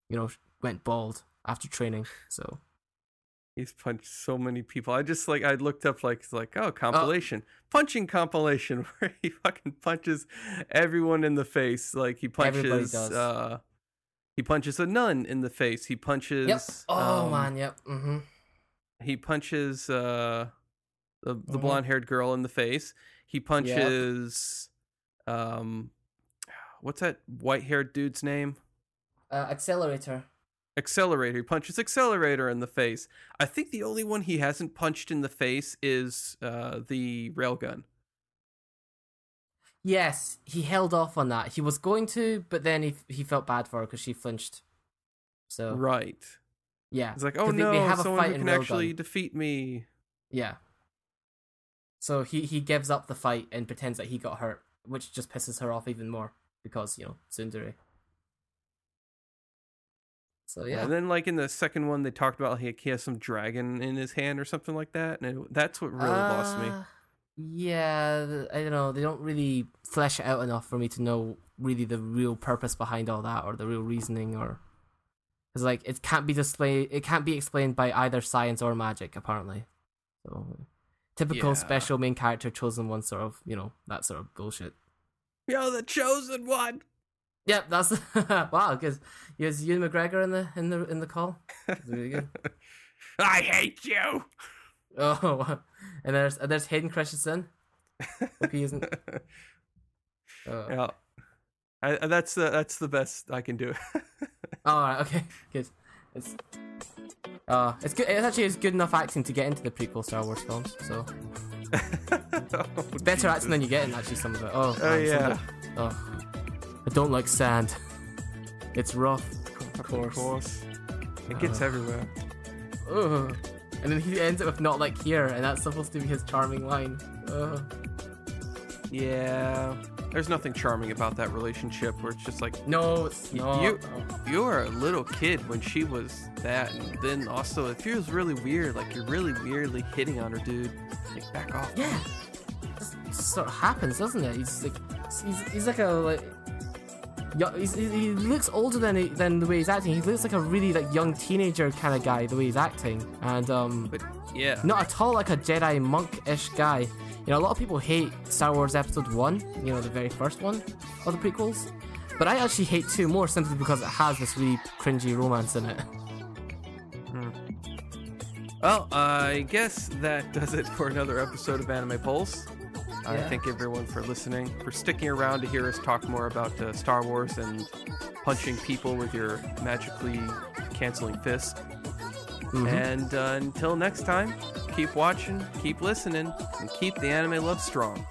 you know went bald after training so. He's punched so many people. I just like I looked up like like oh compilation. Punching compilation where he fucking punches everyone in the face. Like he punches uh he punches a nun in the face. He punches yep. Oh um, man. Yep. Mm-hmm. he punches uh the the Mhm. blonde haired girl in the face. He punches um what's that white haired dude's name? uh, accelerator Accelerator. He punches Accelerator in the face. I think the only one he hasn't punched in the face is uh, the railgun. Yes, he held off on that. He was going to, but then he he felt bad for her because she flinched. So Right. yeah, He's like, oh no, they have a fight who can actually defeat me. yeah. So he he gives up the fight and pretends that he got hurt, which just pisses her off even more because you know tsundere. So yeah, And then, like in the second one, they talked about like he has some dragon in his hand or something like that, and it, that's what really lost me. Uh, Yeah, I don't know. They don't really flesh it out enough for me to know really the real purpose behind all that or the real reasoning or because like it can't be displayed. It can't be explained by either science or magic apparently. So typical Yeah. special main character chosen one sort of you know that sort of bullshit. You're the chosen one. Yep, that's wow. Because you Ewan McGregor in the in the in the call. Really good. I hate you. Oh, and there's and there's Hayden Christensen. Hope he isn't. Uh, yeah, I, that's the that's the best I can do. Oh, all right, okay, good. It's uh, it's good. It's actually it's good enough acting to get into the prequel Star Wars films. So it's better acting than you get in actually some of it. Oh, Oh man, yeah, it- oh, I don't like sand. It's rough. of course. course. It gets Uh. everywhere. Ugh. And then he ends it with not like here, and that's supposed to be his charming line. Ugh. Yeah, there's nothing charming about that relationship where it's just like No, it's not. You you were a little kid when she was that, and then also it feels really weird, like you're really weirdly hitting on her, dude. Like back off. Yeah, just, just sort of happens, doesn't it? He's like, he's, he's like a like, yo- he's, he he looks older than he, than the way he's acting. He looks like a really like young teenager kind of guy the way he's acting, and um, But yeah, not at all like a Jedi monk-ish guy. You know, a lot of people hate Star Wars Episode One. You know, the very first one of the prequels. But I actually hate two more simply because it has this really cringy romance in it. Well, I guess that does it for another episode of Anime Pulse. I thank everyone for listening, for sticking around to hear us talk more about uh, Star Wars and punching people with your magically canceling fist. Mhm. And uh, until next time, keep watching, keep listening, and keep the anime love strong.